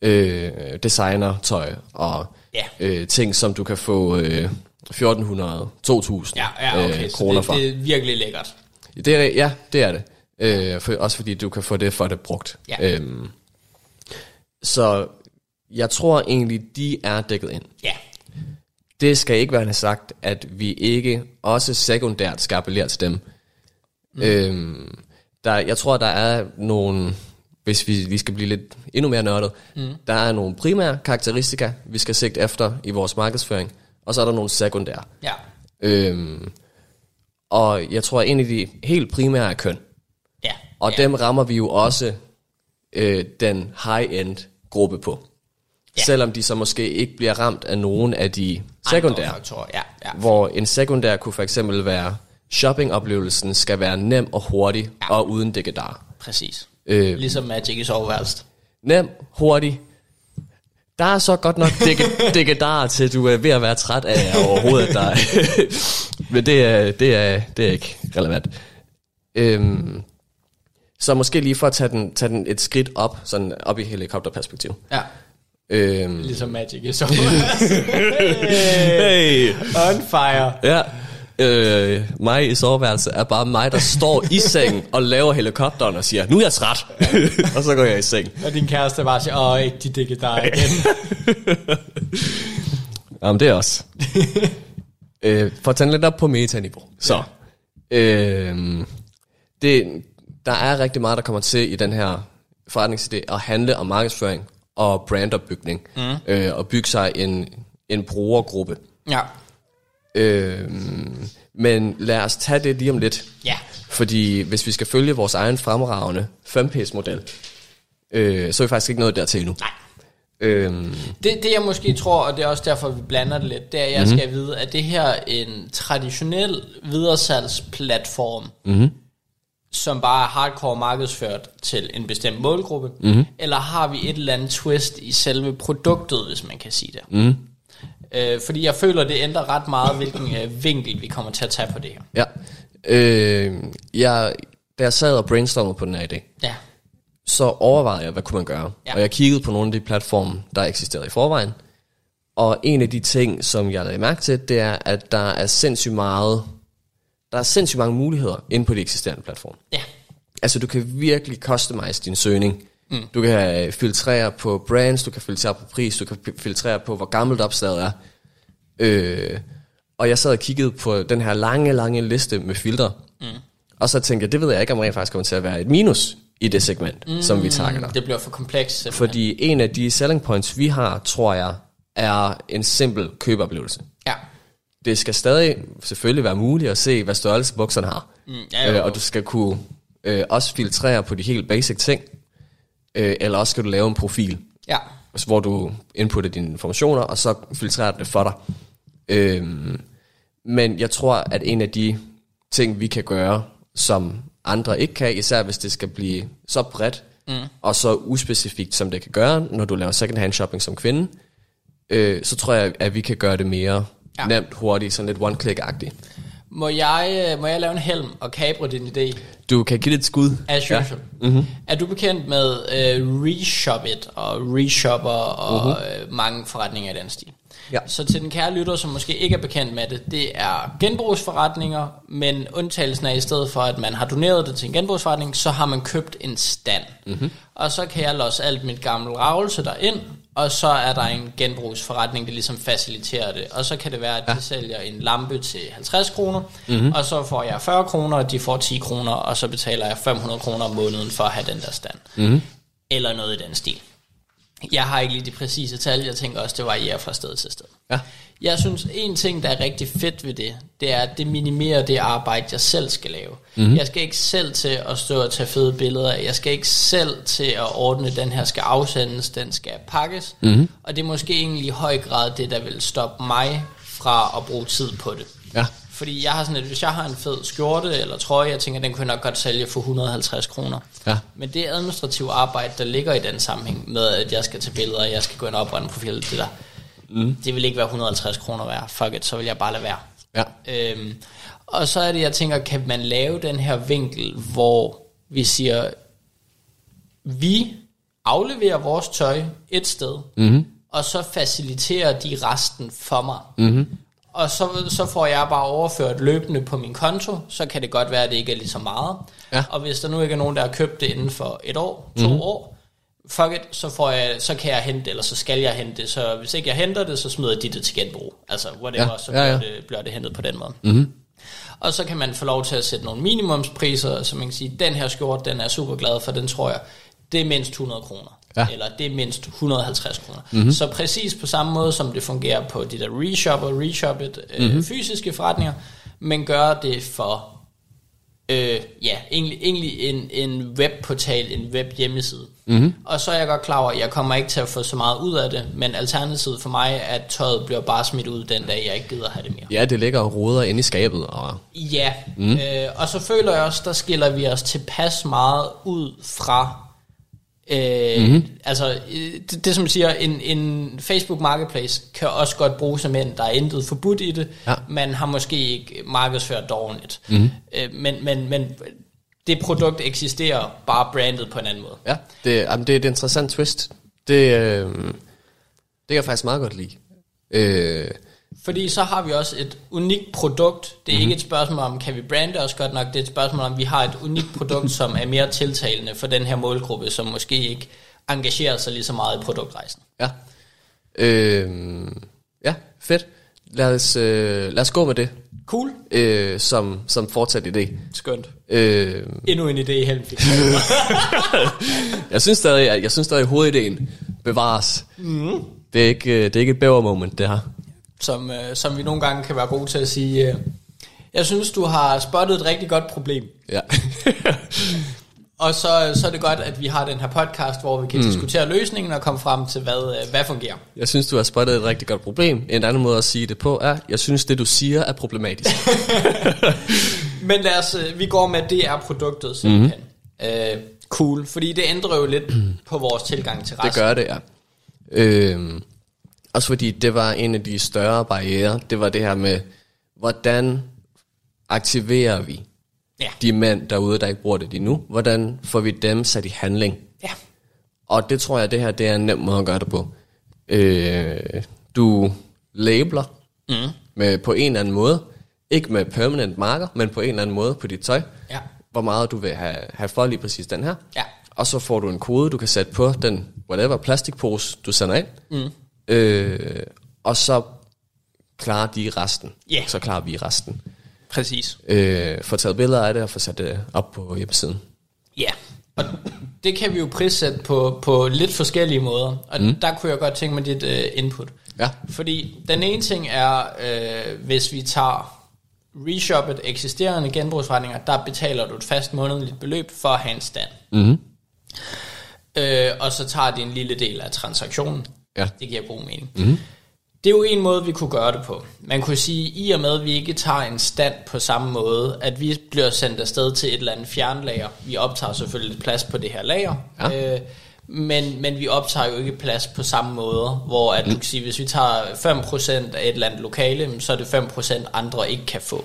Øh, designer, tøj og Ja. øh, ting, som du kan få øh, 1400, 2000 Ja, ja okay. øh, kroner det, for. det er virkelig lækkert. Det er, ja, det er det. Øh, for, også fordi du kan få det for det brugt. Ja. Øhm, så jeg tror egentlig, de er dækket ind. Ja. Det skal ikke være sagt, at vi ikke også sekundært skal appellere til dem. Mm. Øhm, der, jeg tror, der er nogle, hvis vi lige skal blive lidt endnu mere nørdet, mm. der er nogle primære karakteristika, vi skal sigte efter i vores markedsføring, og så er der nogle sekundære. Ja. Øhm, og jeg tror, en af de helt primære er køn. Ja. Og ja. dem rammer vi jo også øh, den high-end gruppe på. Ja. Selvom de så måske ikke bliver ramt af nogen af de sekundære. Faktorer, Ja, ja. Hvor en sekundær kunne for eksempel være, shoppingoplevelsen skal være nem og hurtig ja. og uden dækkedar. Præcis. Øh, Ligesom Magic i soveværelset. nem, hurtig. Der er så godt nok dække- [laughs] dækkedar til, du er ved at være træt af overhovedet. Der. [laughs] Men det er, det, er, det er ikke relevant. Øhm, så måske lige for at tage den, tage den et skridt op, sådan op i helikopterperspektiv. Ja. Øhm, Ligesom Magic i soveværelset. [laughs] hey. On fire. Ja. Øh, mig i soveværelset er bare mig, der står i [laughs] sengen og laver helikopteren og siger, nu er jeg træt. [laughs] og så går jeg i seng. Og din kæreste bare siger, åh, ikke de dikke dig igen. [laughs] Jamen, det er også. øh, for at tage lidt op på metaniveau. Så, øh, det, der er rigtig meget, der kommer til i den her forretningsidé at handle om markedsføring og brandopbygning. Mm. Øh, og bygge sig en, en brugergruppe. ja. Øh, men lad os tage det lige om lidt. Ja. Fordi hvis vi skal følge vores egen fremragende 5P's-model, øh, så er vi faktisk ikke nået dertil endnu. Nej. Øhm, Det, det jeg måske tror, og det er også derfor, vi blander det lidt, det er, at jeg mm-hmm. skal vide, at det her er en traditionel videresalgsplatform, mm-hmm. som bare er hardcore markedsført til en bestemt målgruppe, mm-hmm. eller har vi et eller andet twist i selve produktet, hvis man kan sige det. Mm-hmm. Øh, fordi jeg føler, det ændrer ret meget, hvilken øh, vinkel vi kommer til at tage på det her. ja. Øh, jeg, da jeg sad og brainstormede på den her idé, Ja. så overvejede jeg, hvad kunne man gøre. Ja. Og jeg kiggede på nogle af de platforme, der eksisterede i forvejen. Og en af de ting, som jeg lagde mærke til, det er, at der er sindssygt meget, der er sindssygt mange muligheder inde på de eksisterende platforme. Ja. Altså, du kan virkelig customize din søgning. Mm. Du kan øh, filtrere på brands, du kan filtrere på pris, du kan fi- filtrere på, hvor gammelt opslaget er. Øh, og jeg sad og kiggede på den her lange, lange liste med filtre. Mm. Og så tænkte jeg, det ved jeg ikke, om rent faktisk kommer til at være et minus i det segment, mm. som vi targeter. Det bliver for komplekst. simpelthen. Fordi en af de selling points, vi har, tror jeg, er en simpel købeoplevelse. Ja. Det skal stadig selvfølgelig være muligt at se, hvad størrelse bukserne har. Mm, ja, jo, øh, og du skal kunne øh, også filtrere på de helt basic ting. Øh, eller også skal du lave en profil, ja. altså, hvor du inputter dine informationer, og så filtrerer det for dig. Øhm, men jeg tror, at en af de ting, vi kan gøre, som andre ikke kan, især hvis det skal blive så bredt, mm. og så uspecifikt, som det kan gøre, når du laver second-hand shopping som kvinde, øh, så tror jeg, at vi kan gøre det mere Ja. nemt, hurtigt, sådan lidt one-click-agtigt. Må jeg, øh, må jeg lave en helm og kabre din idé? Du kan give det et skud. As usual. Ja. Mm-hmm. Er du bekendt med uh, Reshopit og Reshopper og uh-huh. uh, mange forretninger i den stil? Ja. Så til den kære lytter, som måske ikke er bekendt med det, det er genbrugsforretninger, men undtagelsen er i stedet for, at man har doneret det til en genbrugsforretning, så har man købt en stand. Mm-hmm. Og så kan jeg låse alt mit gamle ravelse derind, og så er der en genbrugsforretning, der ligesom faciliterer det. Og så kan det være, at de ja. sælger en lampe til 50 kroner, mm-hmm. og så får jeg 40 kroner, og de får 10 kroner, og så betaler jeg 500 kroner om måneden for at have den der stand. Mm-hmm. Eller noget i den stil. Jeg har ikke lige de præcise tal, jeg tænker også, det varierer fra sted til sted. Ja. Jeg synes, en ting, der er rigtig fedt ved det, det er, at det minimerer det arbejde, jeg selv skal lave. Mm-hmm. Jeg skal ikke selv til at stå og tage fede billeder. Jeg skal ikke selv til at ordne, den her skal afsendes, den skal pakkes. Mm-hmm. Og det er måske egentlig i høj grad det, der vil stoppe mig fra at bruge tid på det. Ja. Fordi jeg har sådan, at hvis jeg har en fed skjorte eller trøje, jeg tænker, den kunne jeg nok godt sælge for 150 kroner. Ja. Men det administrative arbejde, der ligger i den sammenhæng med, at jeg skal tage billeder, jeg skal gå ind og oprette en profil, det der, mm. det vil ikke være 150 kroner værd. Fuck it, så vil jeg bare lade være. Ja. Øhm, og så er det, jeg tænker, kan man lave den her vinkel, hvor vi siger, vi afleverer vores tøj et sted, mm-hmm. og så faciliterer de resten for mig. Mm-hmm. Og så, så får jeg bare overført løbende på min konto, så kan det godt være, at det ikke er lige så meget. Ja. Og hvis der nu ikke er nogen, der har købt det inden for et år, to mm-hmm. år, fuck it, så, får jeg, så kan jeg hente det, eller så skal jeg hente det. Så hvis ikke jeg henter det, så smider de det til genbrug. Altså whatever, Ja, så ja, ja. bliver, det, bliver det hentet på den måde. Mm-hmm. Og så kan man få lov til at sætte nogle minimumspriser, så man kan sige, den her skjort, den er super glad for, den tror jeg, det er mindst 100 kroner. Ja. Eller det er mindst 150 kroner. Mm-hmm. Så præcis på samme måde, som det fungerer på de der reshopper, reshoppet, øh, mm-hmm. fysiske forretninger, men gør det for øh, ja, egentlig, egentlig en, en webportal, en webhjemmeside. Mm-hmm. Og så er jeg godt klar over, at jeg kommer ikke til at få så meget ud af det, men alternativet for mig er, at tøjet bliver bare smidt ud den dag, jeg ikke gider have det mere. Ja, det ligger og roder inde i skabet. Og, Ja, mm. øh, og så føler jeg også, der skiller vi os tilpas meget ud fra, øh, mm-hmm. altså det, det som siger, en, en Facebook Marketplace kan også godt bruges som en, der er intet forbudt i det, Ja. man har måske ikke markedsført ordentligt, mm-hmm. øh, men, men, men det produkt eksisterer bare brandet på en anden måde. ja, det, jamen, det er et interessant twist. Det, øh, det kan jeg faktisk meget godt lide. Øh, Fordi så har vi også et unikt produkt. Det er mm-hmm. ikke et spørgsmål om, kan vi brande os godt nok. Det er et spørgsmål om, vi har et unikt produkt, som er mere tiltalende for den her målgruppe, som måske ikke engagerer sig lige så meget i produktrejsen. Ja. Øh, ja, fedt. Lad os, øh, lad os gå med det Cool. øh, som, som fortsat idé. Skønt. Øh, Endnu en idé i Helm fik. [laughs] jeg synes stadig, jeg, jeg synes stadig, at hovedideen bevares. Mm. Det, er ikke, øh, det er ikke et bæver moment, det her. Som, øh, som vi nogle gange kan være gode til at sige. Øh, jeg synes, du har spottet et rigtig godt problem. Ja. [laughs] Og så, så er det godt, at vi har den her podcast, hvor vi kan mm. diskutere løsningen og komme frem til, hvad, øh, hvad fungerer. jeg synes, du har spottet et rigtig godt problem. En anden måde at sige det på er, jeg synes, det du siger er problematisk. [laughs] Men lad os, øh, vi går med, at det er produktet simpelthen. Mm-hmm. Øh, cool, fordi det ændrer jo lidt på vores tilgang til resten. Det gør det, ja. Øhm, også fordi det var en af de større barriere. Det var det her med, hvordan aktiverer vi Ja. de mænd derude, der ikke bruger det lige nu? Hvordan får vi dem sat i handling? Ja. Og det tror jeg, det her det er en nem måde at gøre det på. Øh, du labeler mm. med, på en eller anden måde. Ikke med permanent marker, men på en eller anden måde på dit tøj. Ja. Hvor meget du vil have, have for lige præcis den her. Ja. Og så får du en kode, du kan sætte på den whatever plastikpose, du sender ind. Mm. Øh, og så klarer de resten. Ja. Så klarer vi resten. Præcis. Øh, får taget billeder af det og får sat det op på hjemmesiden. Ja, og det kan vi jo prissætte på, på lidt forskellige måder. Og mm. der kunne jeg godt tænke mig dit uh, input. Ja. Fordi den ene ting er, øh, hvis vi tager reshoppet eksisterende genbrugsforretninger, der betaler du et fast månedligt beløb for at have en stand. Mm-hmm. Øh, og så tager det en lille del af transaktionen. Ja. Det giver god mening. Mm. Det er jo en måde, vi kunne gøre det på. Man kunne sige, i og med, at vi ikke tager en stand på samme måde, at vi bliver sendt afsted til et eller andet fjernlager. Vi optager selvfølgelig lidt plads på det her lager, Ja. øh, men, men vi optager jo ikke plads på samme måde, hvor at, du kan sige, hvis vi tager 5% af et eller andet lokale, så er det 5% andre ikke kan få.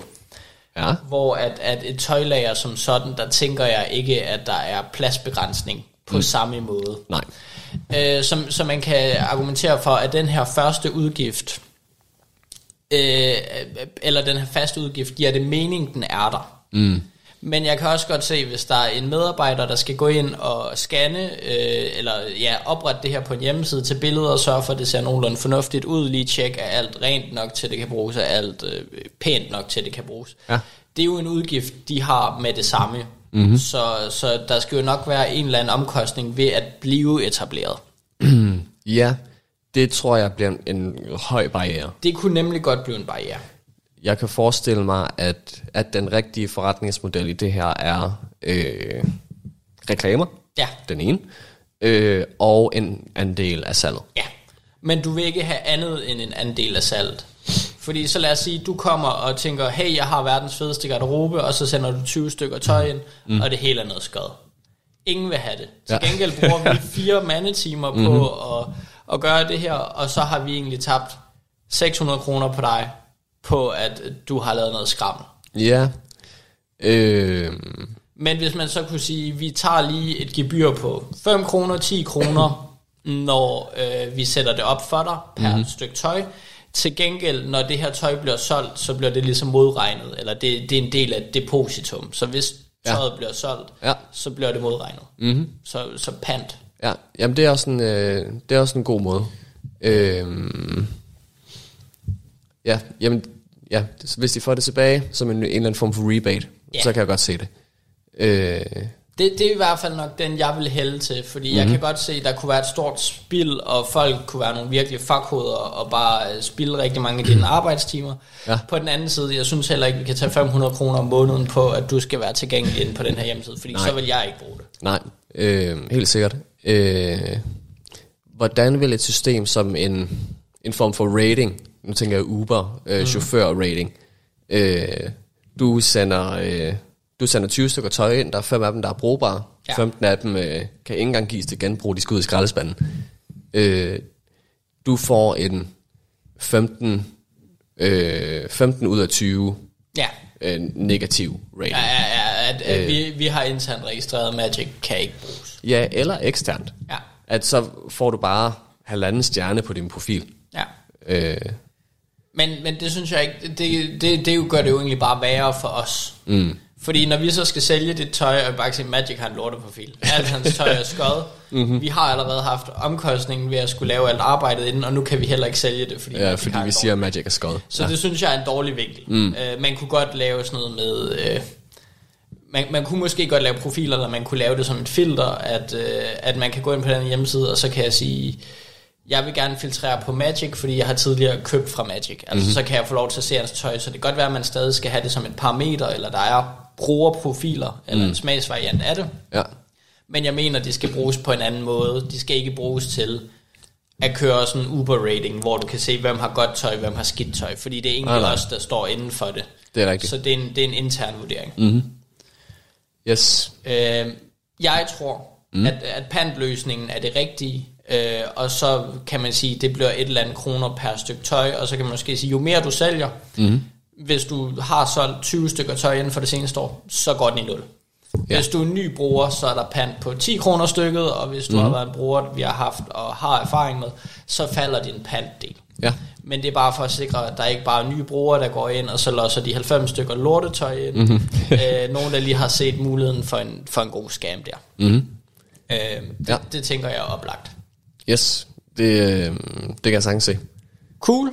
Ja. Hvor at, at et tøjlager som sådan, der tænker jeg ikke, at der er pladsbegrænsning på mm. samme måde. Nej. Øh, som, som man kan argumentere for, at den her første udgift, øh, eller den her faste udgift, giver det mening, den er der. Mm. Men jeg kan også godt se, hvis der er en medarbejder, der skal gå ind og scanne, øh, eller ja, oprette det her på en hjemmeside til billeder, og sørge for, at det ser nogenlunde fornuftigt ud, lige tjekke, er alt rent nok til, det kan bruges, er alt øh, pænt nok til, det kan bruges. Ja. Det er jo en udgift, de har med det samme. Mm-hmm. Så, så der skal jo nok være en eller anden omkostning ved at blive etableret. [clears throat] Ja, det tror jeg bliver en, høj barriere. Det kunne nemlig godt blive en barriere. Jeg kan forestille mig, at, at den rigtige forretningsmodel i det her er øh, reklamer, Ja. den ene, øh, og en andel af salget. Ja, men du vil ikke have andet end en andel af salget. Fordi så lad os sige, du kommer og tænker, hey, jeg har verdens fedeste garderobe, og så sender du 20 stykker tøj ind, mm. og det hele er noget skød. Ingen vil have det. Til Ja. gengæld bruger vi [laughs] fire mandetimer på at, at gøre det her, og så har vi egentlig tabt 600 kroner på dig, på at du har lavet noget skram. Ja. Øh, Men hvis man så kunne sige, vi tager lige et gebyr på 5 kroner, 10 kroner, [laughs] når øh, vi sætter det op for dig per mm-hmm. stykke tøj. Til gengæld, når det her tøj bliver solgt, så bliver det ligesom modregnet, eller det, det er en del af depositum. Så hvis Ja. tøjet bliver solgt, Ja. så bliver det modregnet. Mm-hmm. Så, så pant. ja, jamen det er også en, øh, det er også en god måde. Øh, ja, jamen, ja, hvis de får det tilbage som en, en eller anden form for rebate, Ja. så kan jeg godt se det. Øh, Det, det er i hvert fald nok den, jeg vil hælde til, fordi mm-hmm. jeg kan godt se, at der kunne være et stort spild, og folk kunne være nogle virkelig fuckhoveder, og bare øh, spilde rigtig mange af dine [clears throat] arbejdstimer. Ja. På den anden side, jeg synes heller ikke, vi kan tage 500 kroner om måneden på, at du skal være tilgængelig inde på den her hjemmeside, fordi Nej. så vil jeg ikke bruge det. Nej, øh, helt sikkert. Øh, hvordan vil et system som en, en form for rating, nu tænker jeg Uber, øh, chauffør-rating, øh, du sender... Øh, du sender 20 stykker tøj ind, der er fem af dem, der er brugbare. Ja. Ja. 15 af dem øh, kan ikke engang gives til genbrug, de skal ud i skraldespanden. Øh, du får en 15, øh, 15 ud af 20 Ja, øh, negativ rating. ja, ja, ja at, at vi, vi har internt registreret, Magic kan ikke bruges. Ja, eller eksternt. Ja, At så får du bare halvanden stjerne på din profil. ja. Øh, Men, men det synes jeg ikke, det, det, det gør det jo egentlig bare værre for os. Mm. Fordi når vi så skal sælge dit tøj, og bare sige, Magic har en lorteprofil. Alt hans tøj er skød. mm-hmm. Vi har allerede haft omkostningen ved at skulle lave alt arbejdet inden, og nu kan vi heller ikke sælge det, fordi Ja, Magic fordi vi siger, at Magic er skød. Så det synes jeg er en dårlig vinkel. Mm. Uh, man kunne godt lave sådan noget med... Uh, man, man kunne måske godt lave profiler, eller man kunne lave det som et filter, at, uh, at man kan gå ind på den hjemmeside, og så kan jeg sige, jeg vil gerne filtrere på Magic, fordi jeg har tidligere købt fra Magic. Altså mm-hmm. så kan jeg få lov til at se hans tøj, så det kan godt være, at man stadig skal have det som et parameter, eller der er brugerprofiler, eller mm. en smagsvariant af det. Ja. Men jeg mener, det skal bruges på en anden måde. De skal ikke bruges til at køre sådan en Uber-rating, hvor du kan se, hvem har godt tøj, hvem har skidt tøj. Fordi det er egentlig nej. os, der står inden for det. Det er rigtigt. Så det er en, det er en intern vurdering. Mm. Yes. Øh, jeg tror, mm. at, at pantløsningen er det rigtige. Øh, og så kan man sige, det bliver et eller andet kroner per stykke tøj. Og så kan man måske sige, jo mere du sælger, mm. Hvis du har solgt 20 stykker tøj inden for det seneste år, så går den i nul. Ja. Hvis du er en ny bruger, så er der pant på 10 kroner stykket, og hvis du mm. har været en bruger, vi har haft og har erfaring med, så falder din pantdel. Ja. Men det er bare for at sikre, at der ikke bare er nye brugere, der går ind, og så låser de 90 stykker lortetøj ind. Mm-hmm. [laughs] øh, nogen, der lige har set muligheden for en, for en god scam der. Mm-hmm. Øh, det, Ja. det tænker jeg er oplagt. Yes. Det, øh, det kan jeg sagtens se. Cool.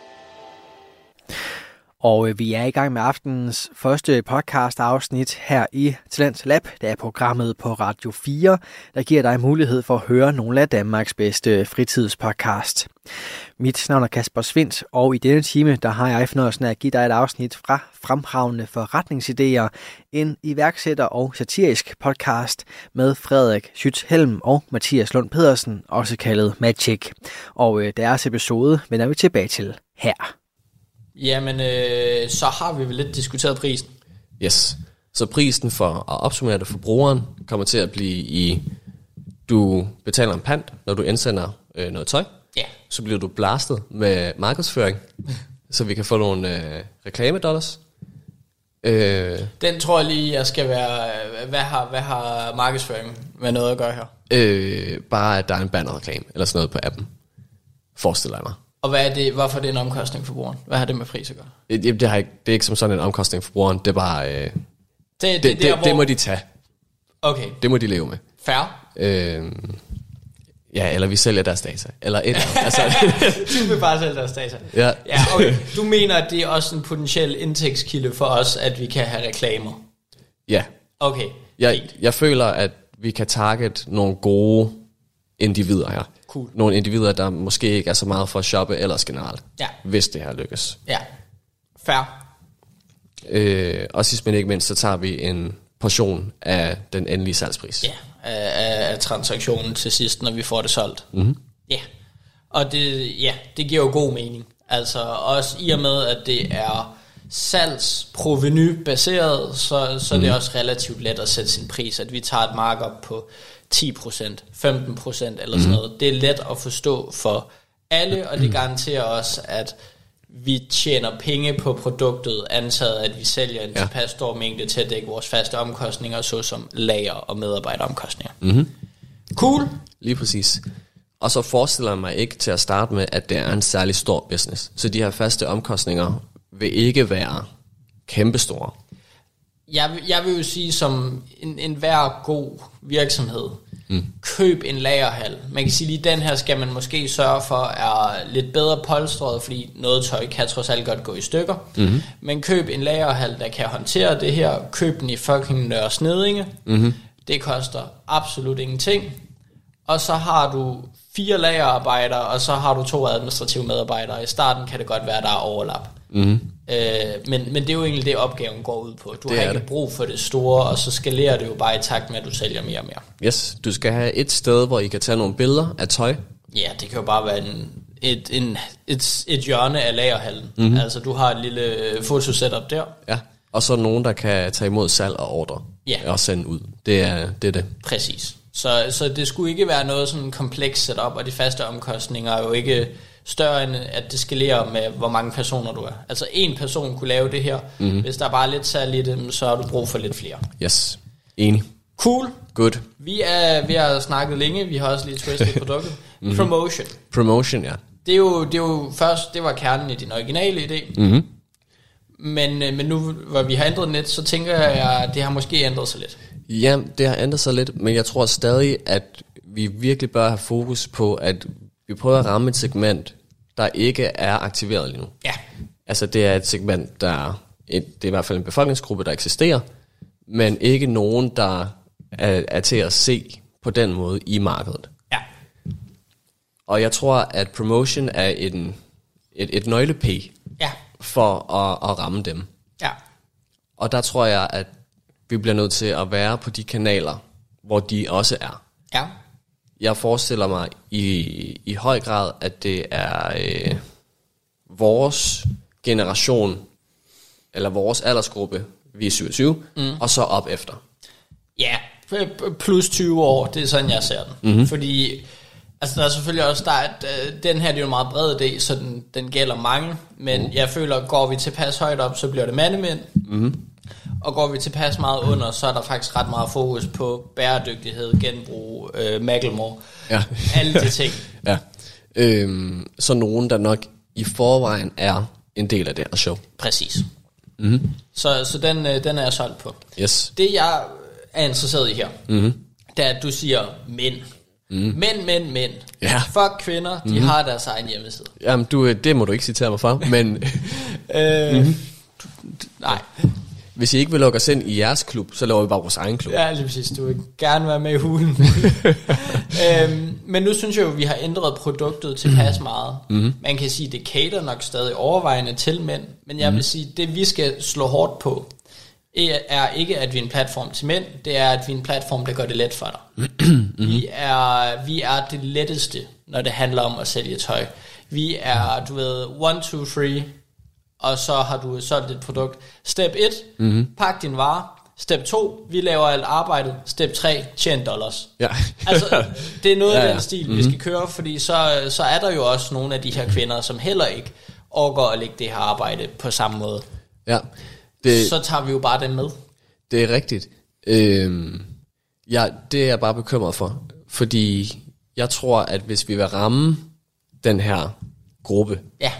Og øh, vi er i gang med aftenens første podcast afsnit her i Talent Lab. Det er programmet på Radio 4, der giver dig mulighed for at høre nogle af Danmarks bedste fritidspodcast. Mit navn er Kasper Svindt, og i denne time der har jeg fornøjelsen af at give dig et afsnit fra Fremragende Forretningsidéer, en iværksætter og satirisk podcast med Frederik Schütz-Helm og Mathias Lund Pedersen, også kaldet Magic. Og øh, deres episode vender vi tilbage til her. Jamen, øh, så har vi vel lidt diskuteret prisen. Yes. Så prisen for at opsummere det for brugeren kommer til at blive i, du betaler en pant, når du indsender øh, noget tøj. Ja. Så bliver du blastet med markedsføring, [laughs] så vi kan få nogle øh, reklamedollars. Øh, Den tror jeg lige, jeg skal være... Hvad har, hvad har markedsføring med noget at gøre her? øh, bare at der er en bannerreklame, eller sådan noget på appen. Forestiller jeg mig. Og hvad er det, hvorfor er det en omkostning for brugeren? Hvad har det med pris at gøre? Øh, Jamen, det, har ikke, det er ikke som sådan en omkostning for brugeren, det er bare... Øh, det, Det, det, det, der, det, det må de tage. Okay, Det må de leve med. fair. Øh, ja, eller vi sælger deres data. Eller et eller andet. altså, [laughs] Du vil bare sælge deres data. Ja. ja okay. Du mener, at det er også en potentiel indtægtskilde for os, at vi kan have reklamer? ja. Okay, Jeg, jeg føler, at vi kan target nogle gode individer her. Cool. Nogle individer, der måske ikke er så meget for at shoppe ellers generelt. Ja. Hvis det her lykkes. Ja, fair. Øh, og sidst men ikke mindst, så tager vi en portion af den endelige salgspris. Ja, af, af, transaktionen til sidst, når vi får det solgt. Mm-hmm. Ja, og det, ja, det giver jo god mening. Altså også i og med, at det er salgsproveny baseret, så, så mm. det er også relativt let at sætte sin pris, at vi tager et markup på 10%, 15% eller sådan noget. Det er let at forstå for alle, og det garanterer også, at vi tjener penge på produktet, antaget at vi sælger en Ja. tilpas stor mængde til at dække vores faste omkostninger, såsom lager og medarbejderomkostninger. Mm-hmm. Cool. Lige præcis. Og så forestiller jeg mig ikke til at starte med, at det er en særlig stor business. Så de her faste omkostninger vil ikke være kæmpestore. Jeg, vil- jeg vil jo sige, som en, en hver god virksomhed, mm. køb en lagerhal. Man kan sige, lige den her skal man måske sørge for er lidt bedre polstret, fordi noget tøj kan trods alt godt gå i stykker. Mm-hmm. Men køb en lagerhal, der kan håndtere det her. Køb den i fucking Nørre Snedinge. Mm-hmm. Det koster absolut ingenting. Og så har du fire lagerarbejdere, og så har du to administrative medarbejdere. I starten kan det godt være, der er overlap. Mm-hmm. Øh, men, men det er jo egentlig det, opgaven går ud på. Du Det har ikke det. brug for det store, og så skalerer det jo bare i takt med, at du sælger mere og mere. Yes, du skal have et sted, hvor I kan tage nogle billeder af tøj. Ja, det kan jo bare være en, et, en, et, et hjørne af lagerhallen. Mhm. Mm-hmm. Altså, du har et lille fotosetup der. Ja. Og så nogen, der kan tage imod salg og ordre. Ja. Og sende ud. Det er det. Er det. Præcis. Så, så det skulle ikke være noget sådan komplekst setup, og de faste omkostninger er jo ikke større end, at det skalerer med, hvor mange personer du er. Altså en person kunne lave det her. Mhm. Mm-hmm. Hvis der er bare lidt det, så har du brug for lidt flere. Yes. Enig. Cool. Good. Vi, er, vi har snakket længe, vi har også lige twistet [laughs] produktet. Mhm. Promotion. Promotion, ja. Det er, jo, det er jo først, det var kernen i din originale idé. Mhm. Men, øh, men nu hvor vi har ændret den lidt, så tænker jeg, at det har måske ændret sig lidt. Ja, det har ændret sig lidt, men jeg tror stadig, at vi virkelig bør have fokus på, at vi prøver at ramme et segment, der ikke er aktiveret lige nu. Ja. Altså det er et segment, der er, et, det er i hvert fald en befolkningsgruppe, der eksisterer, men ikke nogen, der er, er til at se på den måde i markedet. Ja. Og jeg tror, at promotion er en, et, et nøgle-P Ja. for at, at ramme dem. Ja. Og der tror jeg, at vi bliver nødt til at være på de kanaler, hvor de også er. Ja. Jeg forestiller mig i, i høj grad, at det er øh, vores generation, eller vores aldersgruppe, vi er 27, mm. og så op efter. Ja, plus 20 år, det er sådan, jeg ser den. Mhm. Mm-hmm. Fordi, altså der er selvfølgelig også, der er, et, øh, den her det er jo en meget bred idé, så den, den gælder mange, men mm. jeg føler, at går vi tilpas højt op, så bliver det mandemænd. Mm-hmm. Og går vi tilpas meget under, så er der faktisk ret meget fokus på bæredygtighed, genbrug, øh, Macklemore, Ja. alle de ting. [laughs] Ja. Øhm, så nogen, der nok i forvejen er en del af det her show. Præcis. Mhm. Mm-hmm. Så, så den, øh, den er jeg solgt på. Yes. Det jeg er interesseret i her, Mhm. mm-hmm. det er, at du siger mænd. Mm. Mænd, mænd, mænd. Ja. Fuck kvinder, de mm-hmm. har deres egen hjemmeside. Jamen, du, øh, det må du ikke citere mig for, men [laughs] Øh, mm-hmm. Nej, hvis I ikke vil lukke os ind i jeres klub, så laver vi bare vores egen klub. ja, lige præcis. Du vil gerne være med i hulen. [laughs] øhm, men nu synes jeg jo, at vi har ændret produktet tilpas meget. Mm-hmm. Man kan sige, at det cater nok stadig overvejende til mænd, men jeg vil sige, at det vi skal slå hårdt på, er er ikke, at vi er en platform til mænd, det er, at vi er en platform, der gør det let for dig. [clears throat] vi, er, vi er det letteste, når det handler om at sælge tøj. Vi er, du ved, one, two, three, og så har du solgt et produkt. Step 1, mm-hmm. pak din vare. Step 2, vi laver alt arbejdet. Step 3, tjen dollars. Ja. Altså, det er noget Ja, af ja. den stil, mm-hmm. vi skal køre, fordi så, så er der jo også nogle af de her kvinder, som heller ikke overgår at lægge det her arbejde på samme måde. ja. Det, Så tager vi jo bare dem med. Det er rigtigt. Øhm, ja, det er jeg bare bekymret for. Fordi jeg tror, at hvis vi vil ramme den her gruppe, Ja,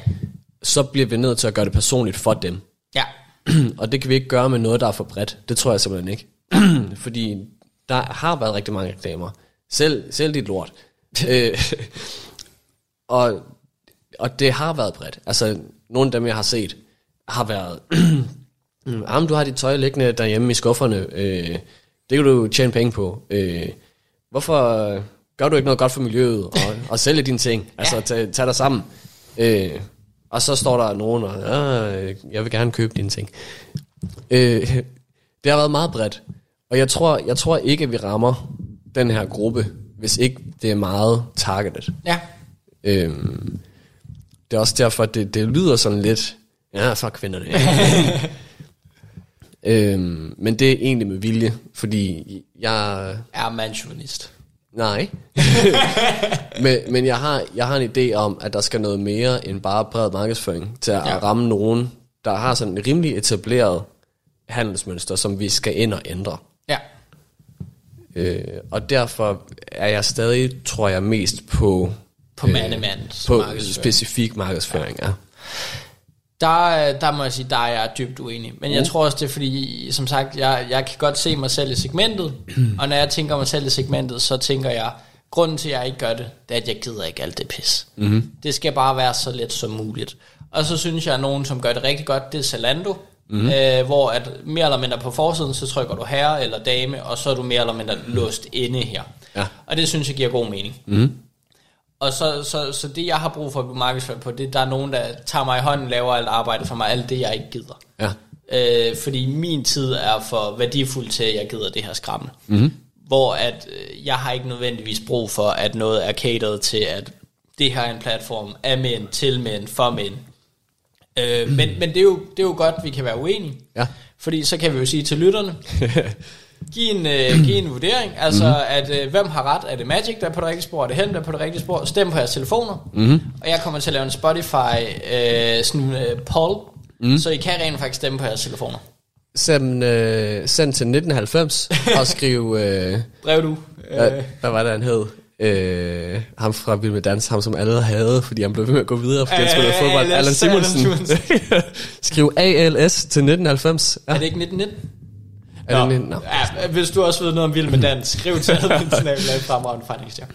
så bliver vi nødt til at gøre det personligt for dem. ja, [clears throat] Og det kan vi ikke gøre med noget, der er for bredt. Det tror jeg simpelthen ikke. [clears throat] fordi der har været rigtig mange reklamer. Selv, selv dit lort. øh, [laughs] og, og det har været bredt. Altså, nogle af dem, jeg har set, har været... [clears throat] Jamen, du har dit tøj liggende derhjemme i skufferne. Øh, det kan du tjene penge på. Øh, hvorfor gør du ikke noget godt for miljøet og, og sælge dine ting? [laughs] Altså, Ja. tag, tag dig sammen. Øh, og så står der nogen og, "Ah, jeg vil gerne købe dine ting. Øh, det har været meget bredt. Og jeg tror, jeg tror ikke, at vi rammer den her gruppe, hvis ikke det er meget targeted. ja. Øhm, det er også derfor, at det, det lyder sådan lidt, ja, for kvinderne. [laughs] øhm, men det er egentlig med vilje, fordi jeg, Er mandsjuvenist. Nej. [laughs] men men jeg, har, jeg har en idé om, at der skal noget mere end bare bred markedsføring til at Ja. ja. ramme nogen, der har sådan en rimelig etableret handelsmønster, som vi skal ind og ændre. Ja, Øh, og derfor er jeg stadig, tror jeg, mest på, på mandemands på markedsføring. specifik markedsføring. Ja. Der, der må jeg sige, der er jeg dybt uenig. Men jeg tror også, det er fordi, som sagt, jeg, jeg kan godt se mig selv i segmentet. [clears throat] og når jeg tænker mig selv i segmentet, så tænker jeg, grunden til, at jeg ikke gør det, det er, at jeg gider ikke alt det pis. Mm-hmm. Det skal bare være så let som muligt. Og så synes jeg, at nogen, som gør det rigtig godt, det er Zalando. Mm-hmm. Øh, hvor at mere eller mindre på forsiden, så trykker du herre eller dame, og så er du mere eller mindre låst inde her. Ja. Og det synes jeg giver god mening. Mm. Og så, så, så det, jeg har brug for at blive markedsført på, det er, der er nogen, der tager mig i hånden, laver alt arbejde for mig, alt det, jeg ikke gider. Ja. Øh, fordi min tid er for værdifuld til, at jeg gider det her skræmme. Mm-hmm. Hvor at øh, jeg har ikke nødvendigvis brug for, at noget er catered til, at det her er en platform af mænd, til mænd, for mænd. Øh, men men det, er jo, det er jo godt, vi kan være uenige. Ja. Fordi så kan vi jo sige til lytterne, [laughs] giv en, øh, giv en vurdering, altså mm-hmm. at øh, hvem har ret, er det Magic, der er på det rigtige spor, er det Helm, der er på det rigtige spor, stem på jeres telefoner, mm-hmm. og jeg kommer til at lave en Spotify øh, sådan øh, poll, mm. så I kan rent faktisk stemme på jeres telefoner. send, øh, send til 1990 [laughs] og skriv... Øh, Brev du. hvad, Øh, hvad var det, han hed? Øh, ham fra Vild med Dans, ham som alle havde, fordi han blev ved med at gå videre, fordi han Øh, spillede fodbold. Simonsen. Simonsen. [laughs] Skriv ALS til 1990. Ja, er det ikke 1919? Er det, Nå. Ja, hvis du også ved noget om Vild med Dans, skriv til [laughs] admin fremragende forretningsstjer.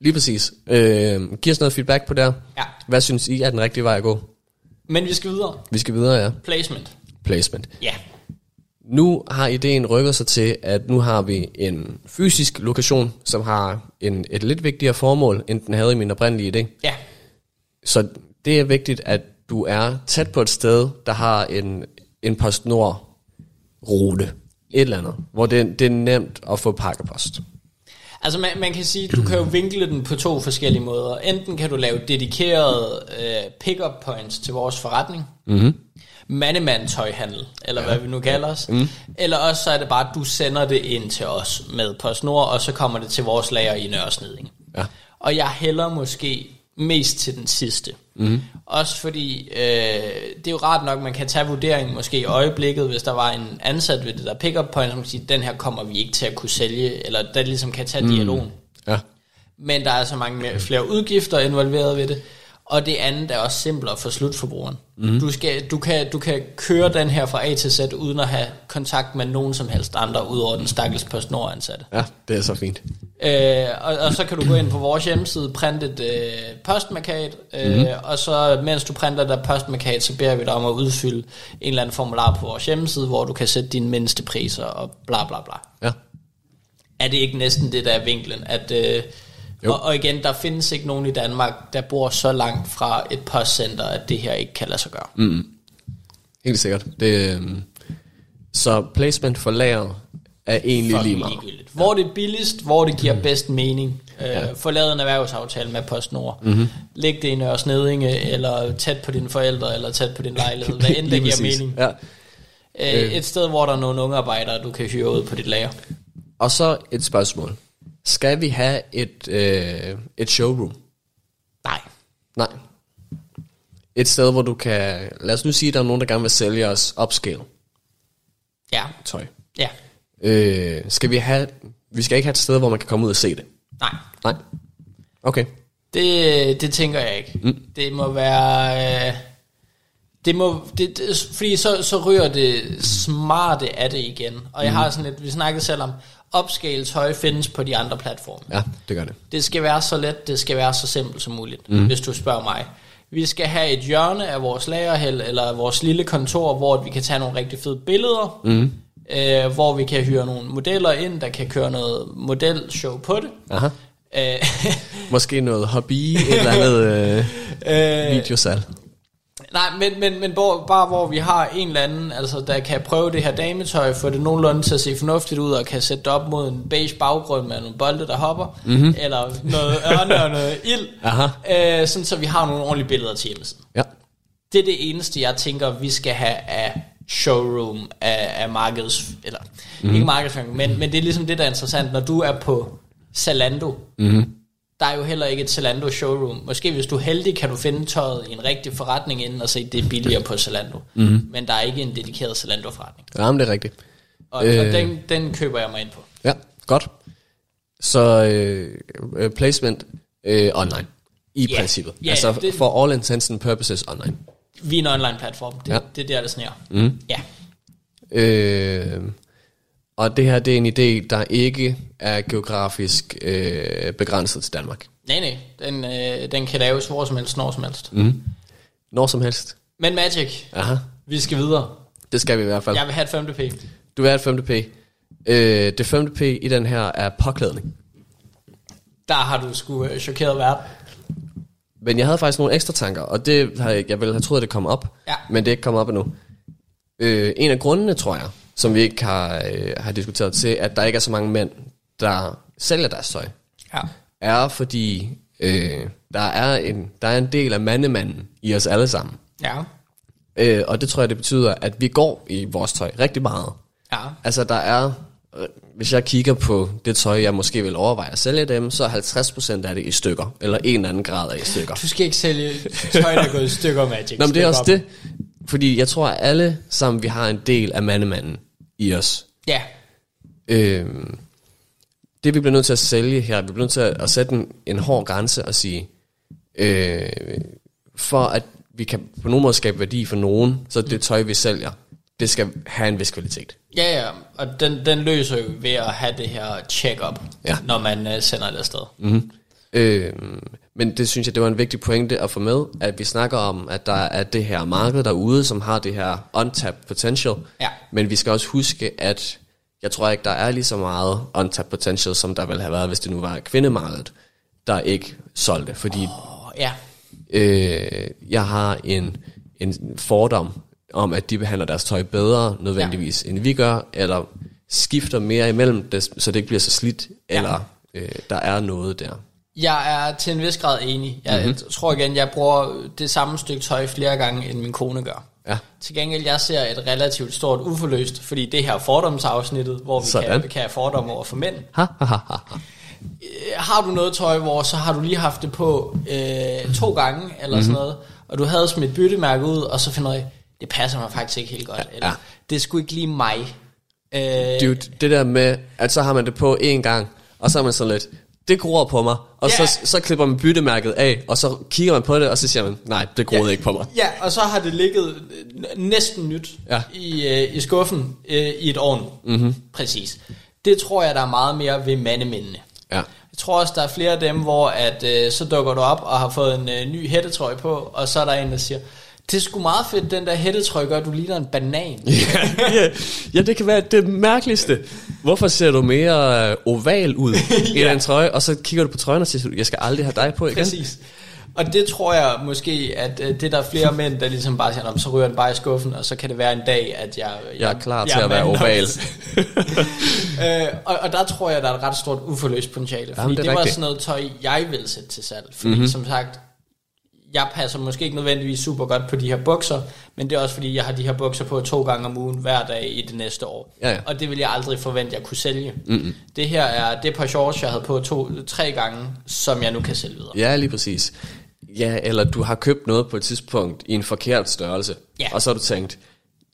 Lige præcis. Øh, giv os noget feedback på det. Ja, Hvad synes I er den rigtige vej at gå? men vi skal videre. Vi skal videre, ja. Placement. Placement. Ja. Nu har ideen rykket sig til, at nu har vi en fysisk lokation, som har en, et lidt vigtigere formål, end den havde i min oprindelige idé. Ja. Så det er vigtigt, at du er tæt på et sted, der har en, en PostNord-rute. Et eller andet, hvor det, det er nemt at få pakkepost. Altså man, man kan sige, du kan jo vinkle den på to forskellige måder. Enten kan du lave dedikerede øh, pick-up points til vores forretning. Mm-hmm. Mandemand tøjhandel, eller ja. hvad vi nu kalder os. Mm. Eller også så er det bare, at du sender det ind til os med PostNord, og så kommer det til vores lager i Nørresneding. Ja. Og jeg hælder måske mest til den sidste. Mm. Også fordi, øh, det er jo rart nok, man kan tage vurderingen måske i øjeblikket, hvis der var en ansat ved det der pick-up point, som kan sige, den her kommer vi ikke til at kunne sælge, eller der ligesom kan tage dialogen. Ja. Men der er så mange mere, flere udgifter involveret ved det. Og det andet er også simplere for slutforbrugeren. Mm. Du, skal, du, kan, du kan køre den her fra A til Z, uden at have kontakt med nogen som helst andre, udover den stakkels PostNord-ansatte. ja, det er så fint. Øh, og, og så kan du gå ind på vores hjemmeside, printe et øh, postmarkat, øh, mm. og så mens du printer der postmarkat, så beder vi dig om at udfylde en eller anden formular på vores hjemmeside, hvor du kan sætte dine mindste priser og bla bla bla. Ja. Er det ikke næsten det, der er vinklen? At, øh, Jo. og, og igen, der findes ikke nogen i Danmark, der bor så langt fra et postcenter, at det her ikke kan lade sig gøre. Mm. Helt sikkert. Det, øhm, så placement for lager er egentlig lige meget. ligegyldigt. Hvor det er billigst, hvor det giver bedst mening. Øh, ja. Få lavet en erhvervsaftale med PostNord. Mhm. Mm-hmm. Læg det i Nørre Snedinge, eller tæt på dine forældre, eller tæt på din lejlighed. Hvad [laughs] end det giver præcis. mening. Ja. Øh, et sted, hvor der er nogle unge arbejdere, du kan hyre ud på dit lager. Og så et spørgsmål. Skal vi have et, øh, et showroom? Nej. Nej. Et sted, hvor du kan... Lad os nu sige, at der er nogen, der gerne vil sælge os upscale Ja. tøj. Ja. Øh, skal vi have... Vi skal ikke have et sted, hvor man kan komme ud og se det. Nej. Nej. Okay. Det, det tænker jeg ikke. Mm. Det må være... Øh, det må, det, det, fordi så, så ryger det smarte af det igen. Og jeg Mhm. har sådan lidt, vi snakkede selv om, upscale tøj findes på de andre platforme. Ja, det gør det. Det skal være så let, det skal være så simpelt som muligt, mm. hvis du spørger mig. Vi skal have et hjørne af vores lagerhæld, eller vores lille kontor, hvor vi kan tage nogle rigtig fede billeder, mm. øh, hvor vi kan hyre nogle modeller ind, der kan køre noget modelshow på det. Aha. Øh, [laughs] Måske noget hobby, et eller andet øh, øh, videosalg. Nej, men, men, men hvor, bare hvor vi har en eller anden, altså, der kan prøve det her dametøj, få det nogenlunde til at se fornuftigt ud, og kan sætte det op mod en beige baggrund med nogle bolde, der hopper, mm-hmm. eller noget ørne og noget ild, Aha. øh, sådan så vi har nogle ordentlige billeder til hjemmesiden. Ja. Det er det eneste, jeg tænker, vi skal have af showroom, af, af markeds... Eller, mm. ikke markedsføring, men, men det er ligesom det, der er interessant. Når du er på Zalando, mm. Der er jo heller ikke et Zalando showroom. Måske hvis du er heldig, kan du finde tøjet i en rigtig forretning inden og se, det er billigere på Zalando. Mm. Men der er ikke en dedikeret Zalando-forretning. Ja, men det er rigtigt. Og, øh. og den, den køber jeg mig ind på. Ja, godt. Så øh, øh, placement øh, online. I Ja. princippet. Ja, altså det- for all intents and purposes online. Vi er en online-platform. Det, Ja. ja. det er der, det sneer. Mm. Ja. Øh, og det her, det er en idé, der ikke er geografisk øh, begrænset til Danmark. Nej, nej. Den, øh, den kan laves hvor som helst, når som helst. Mm. Når som helst. Men Magic, Aha, vi skal videre. det skal vi i hvert fald. Jeg vil have et 5. P. Du vil have et 5. P. Øh, det 5. P i den her er påklædning. Der har du sgu øh, chokeret verden. Men jeg havde faktisk nogle ekstra tanker, og det har jeg, jeg ville have troet, at det kom op, Ja. men det er ikke kommet op endnu. Øh, en af grundene, tror jeg, som vi ikke har, øh, har diskuteret til, at der ikke er så mange mænd, der sælger deres tøj, Ja. er fordi øh, der, er en, der er en del af mandemanden i os alle sammen. Ja. Øh, og det tror jeg, det betyder, at vi går i vores tøj rigtig meget. Ja. Altså der er, øh, hvis jeg kigger på det tøj, jeg måske vil overveje at sælge dem, så er 50% af det i stykker, eller en eller anden grad af i stykker. Du skal ikke sælge tøj, der er gået i stykker, Magic. Nå, men det er også up. det. Fordi jeg tror, at alle sammen, vi har en del af mandemanden i os. Ja, Øh, det vi bliver nødt til at sælge her, vi bliver nødt til at, at sætte en, en hård grænse og sige, øh, for at vi kan på nogen måde skabe værdi for nogen, så det tøj, vi sælger, det skal have en vis kvalitet. ja, ja. Og den, den løser jo ved at have det her check-up, Ja. når man uh, sender det afsted. Mm-hmm. Øh, men det synes jeg, det var en vigtig pointe at få med, at vi snakker om, at der er det her marked derude, som har det her untapped potential. Ja. Men vi skal også huske, at jeg tror ikke, der er lige så meget untapped potential, som der ville have været, hvis det nu var kvindemarkedet, der ikke solgte. Fordi Og ja, øh, jeg har en, en fordom om, at de behandler deres tøj bedre nødvendigvis, ja. end vi gør, eller skifter mere imellem det, så det ikke bliver så slidt, Ja. eller øh, der er noget der. Jeg er til en vis grad enig. Jeg Mhm. mm-hmm. tror igen, jeg bruger det samme stykke tøj flere gange, end min kone gør. Ja. Til gengæld, jeg ser et relativt stort uforløst, fordi det her fordomsafsnittet, hvor vi Sådan. kan, kan have fordomme over for mænd. Ha, ha, ha, ha. Øh, Har du noget tøj, hvor så har du lige haft det på øh, to gange, eller Mhm. mm-hmm. sådan noget, og du havde smidt byttemærke ud, og så finder du, det passer mig faktisk ikke helt godt. Ja, eller, ja. Det er sgu ikke lige mig. Øh, Dude, det der med, at så har man det på én gang, og så er man sådan lidt, det gror på mig, og Ja. så, så klipper man byttemærket af, og så kigger man på det, og så siger man, nej, det groede Ja. ikke på mig. Ja, og så har det ligget næsten nyt Ja. i, øh, i skuffen øh, i et år nu. Mm-hmm. Præcis. Det tror jeg, der er meget mere ved mandemændene. Ja. Jeg tror også, der er flere af dem, hvor at, øh, så dukker du op og har fået en øh, ny hættetrøje på, og så er der en, der siger, det er sgu meget fedt, den der hættetrøje gør, at du ligner en banan. [laughs] ja, ja, ja, det kan være det mærkeligste. Hvorfor ser du mere øh, oval ud [laughs] i Ja. den trøje, og så kigger du på trøjen og siger, jeg skal aldrig have dig på igen. Præcis. Og det tror jeg måske, at øh, det der er flere mænd, der ligesom bare siger, "Nå, men så ryger den bare i skuffen, og så kan det være en dag, at jeg... Jeg er klar til at være mand nok." oval. [laughs] øh, og, og der tror jeg, der er et ret stort uforløst potentiale. Fordi Jamen, det det, var sådan noget tøj, jeg ville sætte til salg. Fordi Mhm. mm-hmm. som sagt, jeg passer måske ikke nødvendigvis super godt på de her bukser, men det er også fordi, jeg har de her bukser på to gange om ugen hver dag i det næste år. Ja, ja. Og det vil jeg aldrig forvente, jeg kunne sælge. Mm-hmm. Det her er det par shorts, jeg havde på to, tre gange, som jeg nu kan sælge videre. Ja, lige præcis. Ja, eller du har købt noget på et tidspunkt i en forkert størrelse, Ja. og så har du tænkt,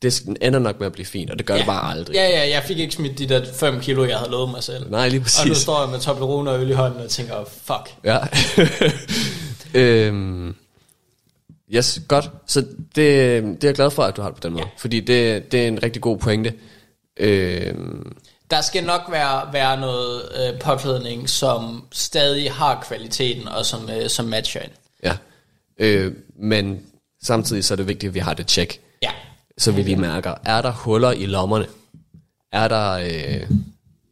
det ender nok med at blive fint, og det gør det bare aldrig. Ja, ja, jeg fik ikke smidt de der 5 kilo, jeg havde lovet mig selv. Nej, lige Og nu præcis. står jeg med Toblerone og øl i hånden og tænker, fuck. Ja. [laughs] øhm, yes, godt. Så det, det er jeg glad for, at du har det på den måde. Ja. Fordi det, det er en rigtig god pointe. Øhm, Der skal nok være, være noget øh, påklædning, som stadig har kvaliteten og som, øh, som matcher ind. ja. Øh, men samtidig så er det vigtigt, at vi har det tjek. Ja. Så vi lige mærker, er der huller i lommerne? Er der... Øh,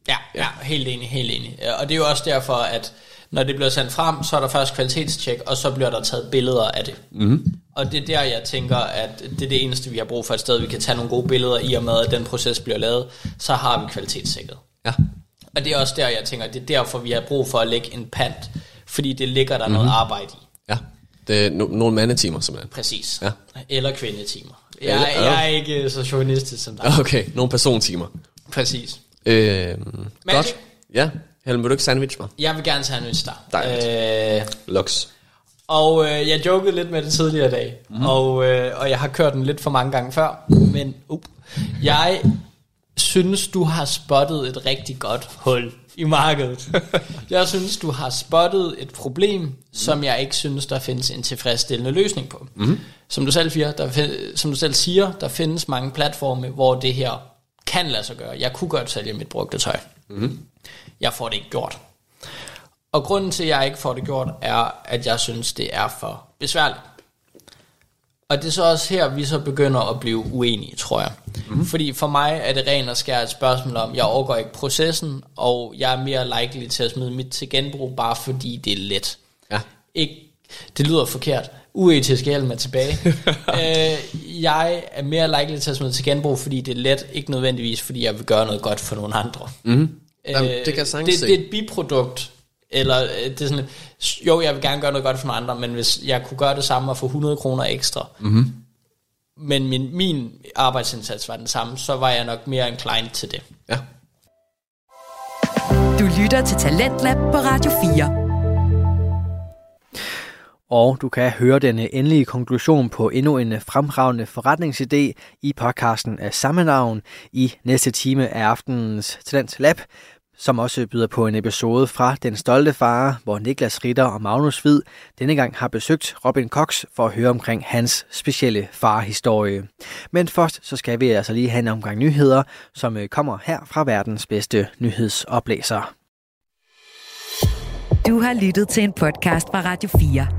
Ja, ja, helt enig, helt enig. Ja, Og det er jo også derfor, at når det bliver sendt frem, så er der først kvalitetstjek, og så bliver der taget billeder af det. Mm-hmm. Og det er der, jeg tænker, at det er det eneste, vi har brug for et sted, vi kan tage nogle gode billeder i og med, at den proces bliver lavet, så har vi kvalitetssikret. ja. Og det er også der, jeg tænker, det er derfor, vi har brug for at lægge en pant, fordi det ligger der mm-hmm. noget arbejde i. Ja. Det er no- nogle mandetimer, simpelthen. Præcis. Ja. Eller kvindetimer. Eller- Jeg, jeg er ikke så chauvinistisk som dig. Okay, nogle persontimer. Præcis. Øhm, godt. Ja. Helen, vil du ikke sandwich mig? Jeg vil gerne sandwich dig. Dejligt. Øh, Lux. og øh, jeg jokede lidt med det tidligere i dag, Mhm. mm. og, øh, og jeg har kørt den lidt for mange gange før, men up, jeg synes, du har spottet et rigtig godt hul i markedet. jeg synes, du har spottet et problem, som jeg ikke synes, der findes en tilfredsstillende løsning på. Mm. Som, du selv siger, der, som du selv siger, der findes mange platforme, hvor det her kan lade sig gøre. Jeg kunne godt sælge mit brugte tøj. Mm. Jeg får det ikke gjort. Og grunden til, at jeg ikke får det gjort, er, at jeg synes, det er for besværligt. Og det er så også her, vi så begynder at blive uenige, tror jeg. Mm. Fordi for mig er det rent og skært et spørgsmål om, jeg overgår ikke processen, og jeg er mere likely til at smide mit til genbrug, bare fordi det er let. Ja. Ikke, det lyder forkert. Uetisk hjælp mig tilbage. [laughs] øh, jeg er mere likely til at smide til genbrug, fordi det er let, ikke nødvendigvis, fordi jeg vil gøre noget godt for nogle andre. Mm. Jamen, det kan jeg sagtens det, det er et biprodukt, eller øh, det er sådan, jo, jeg vil gerne gøre noget godt for nogle andre, men hvis jeg kunne gøre det samme og få 100 kroner ekstra, mm-hmm. men min, min arbejdsindsats var den samme, så var jeg nok mere inclined til det. Ja. Du lytter til Talentlab på Radio 4. Og du kan høre denne endelige konklusion på endnu en fremragende forretningsidé i podcasten af samme navn i næste time af aftenens Talent Lab, som også byder på en episode fra Den Stolte Far, hvor Niklas Ritter og Magnus Hvid denne gang har besøgt Robin Cox for at høre omkring hans specielle farhistorie. Men først så skal vi altså lige have en omgang nyheder, som øh, kommer her fra verdens bedste nyhedsoplæser. Du har lyttet til en podcast fra Radio 4.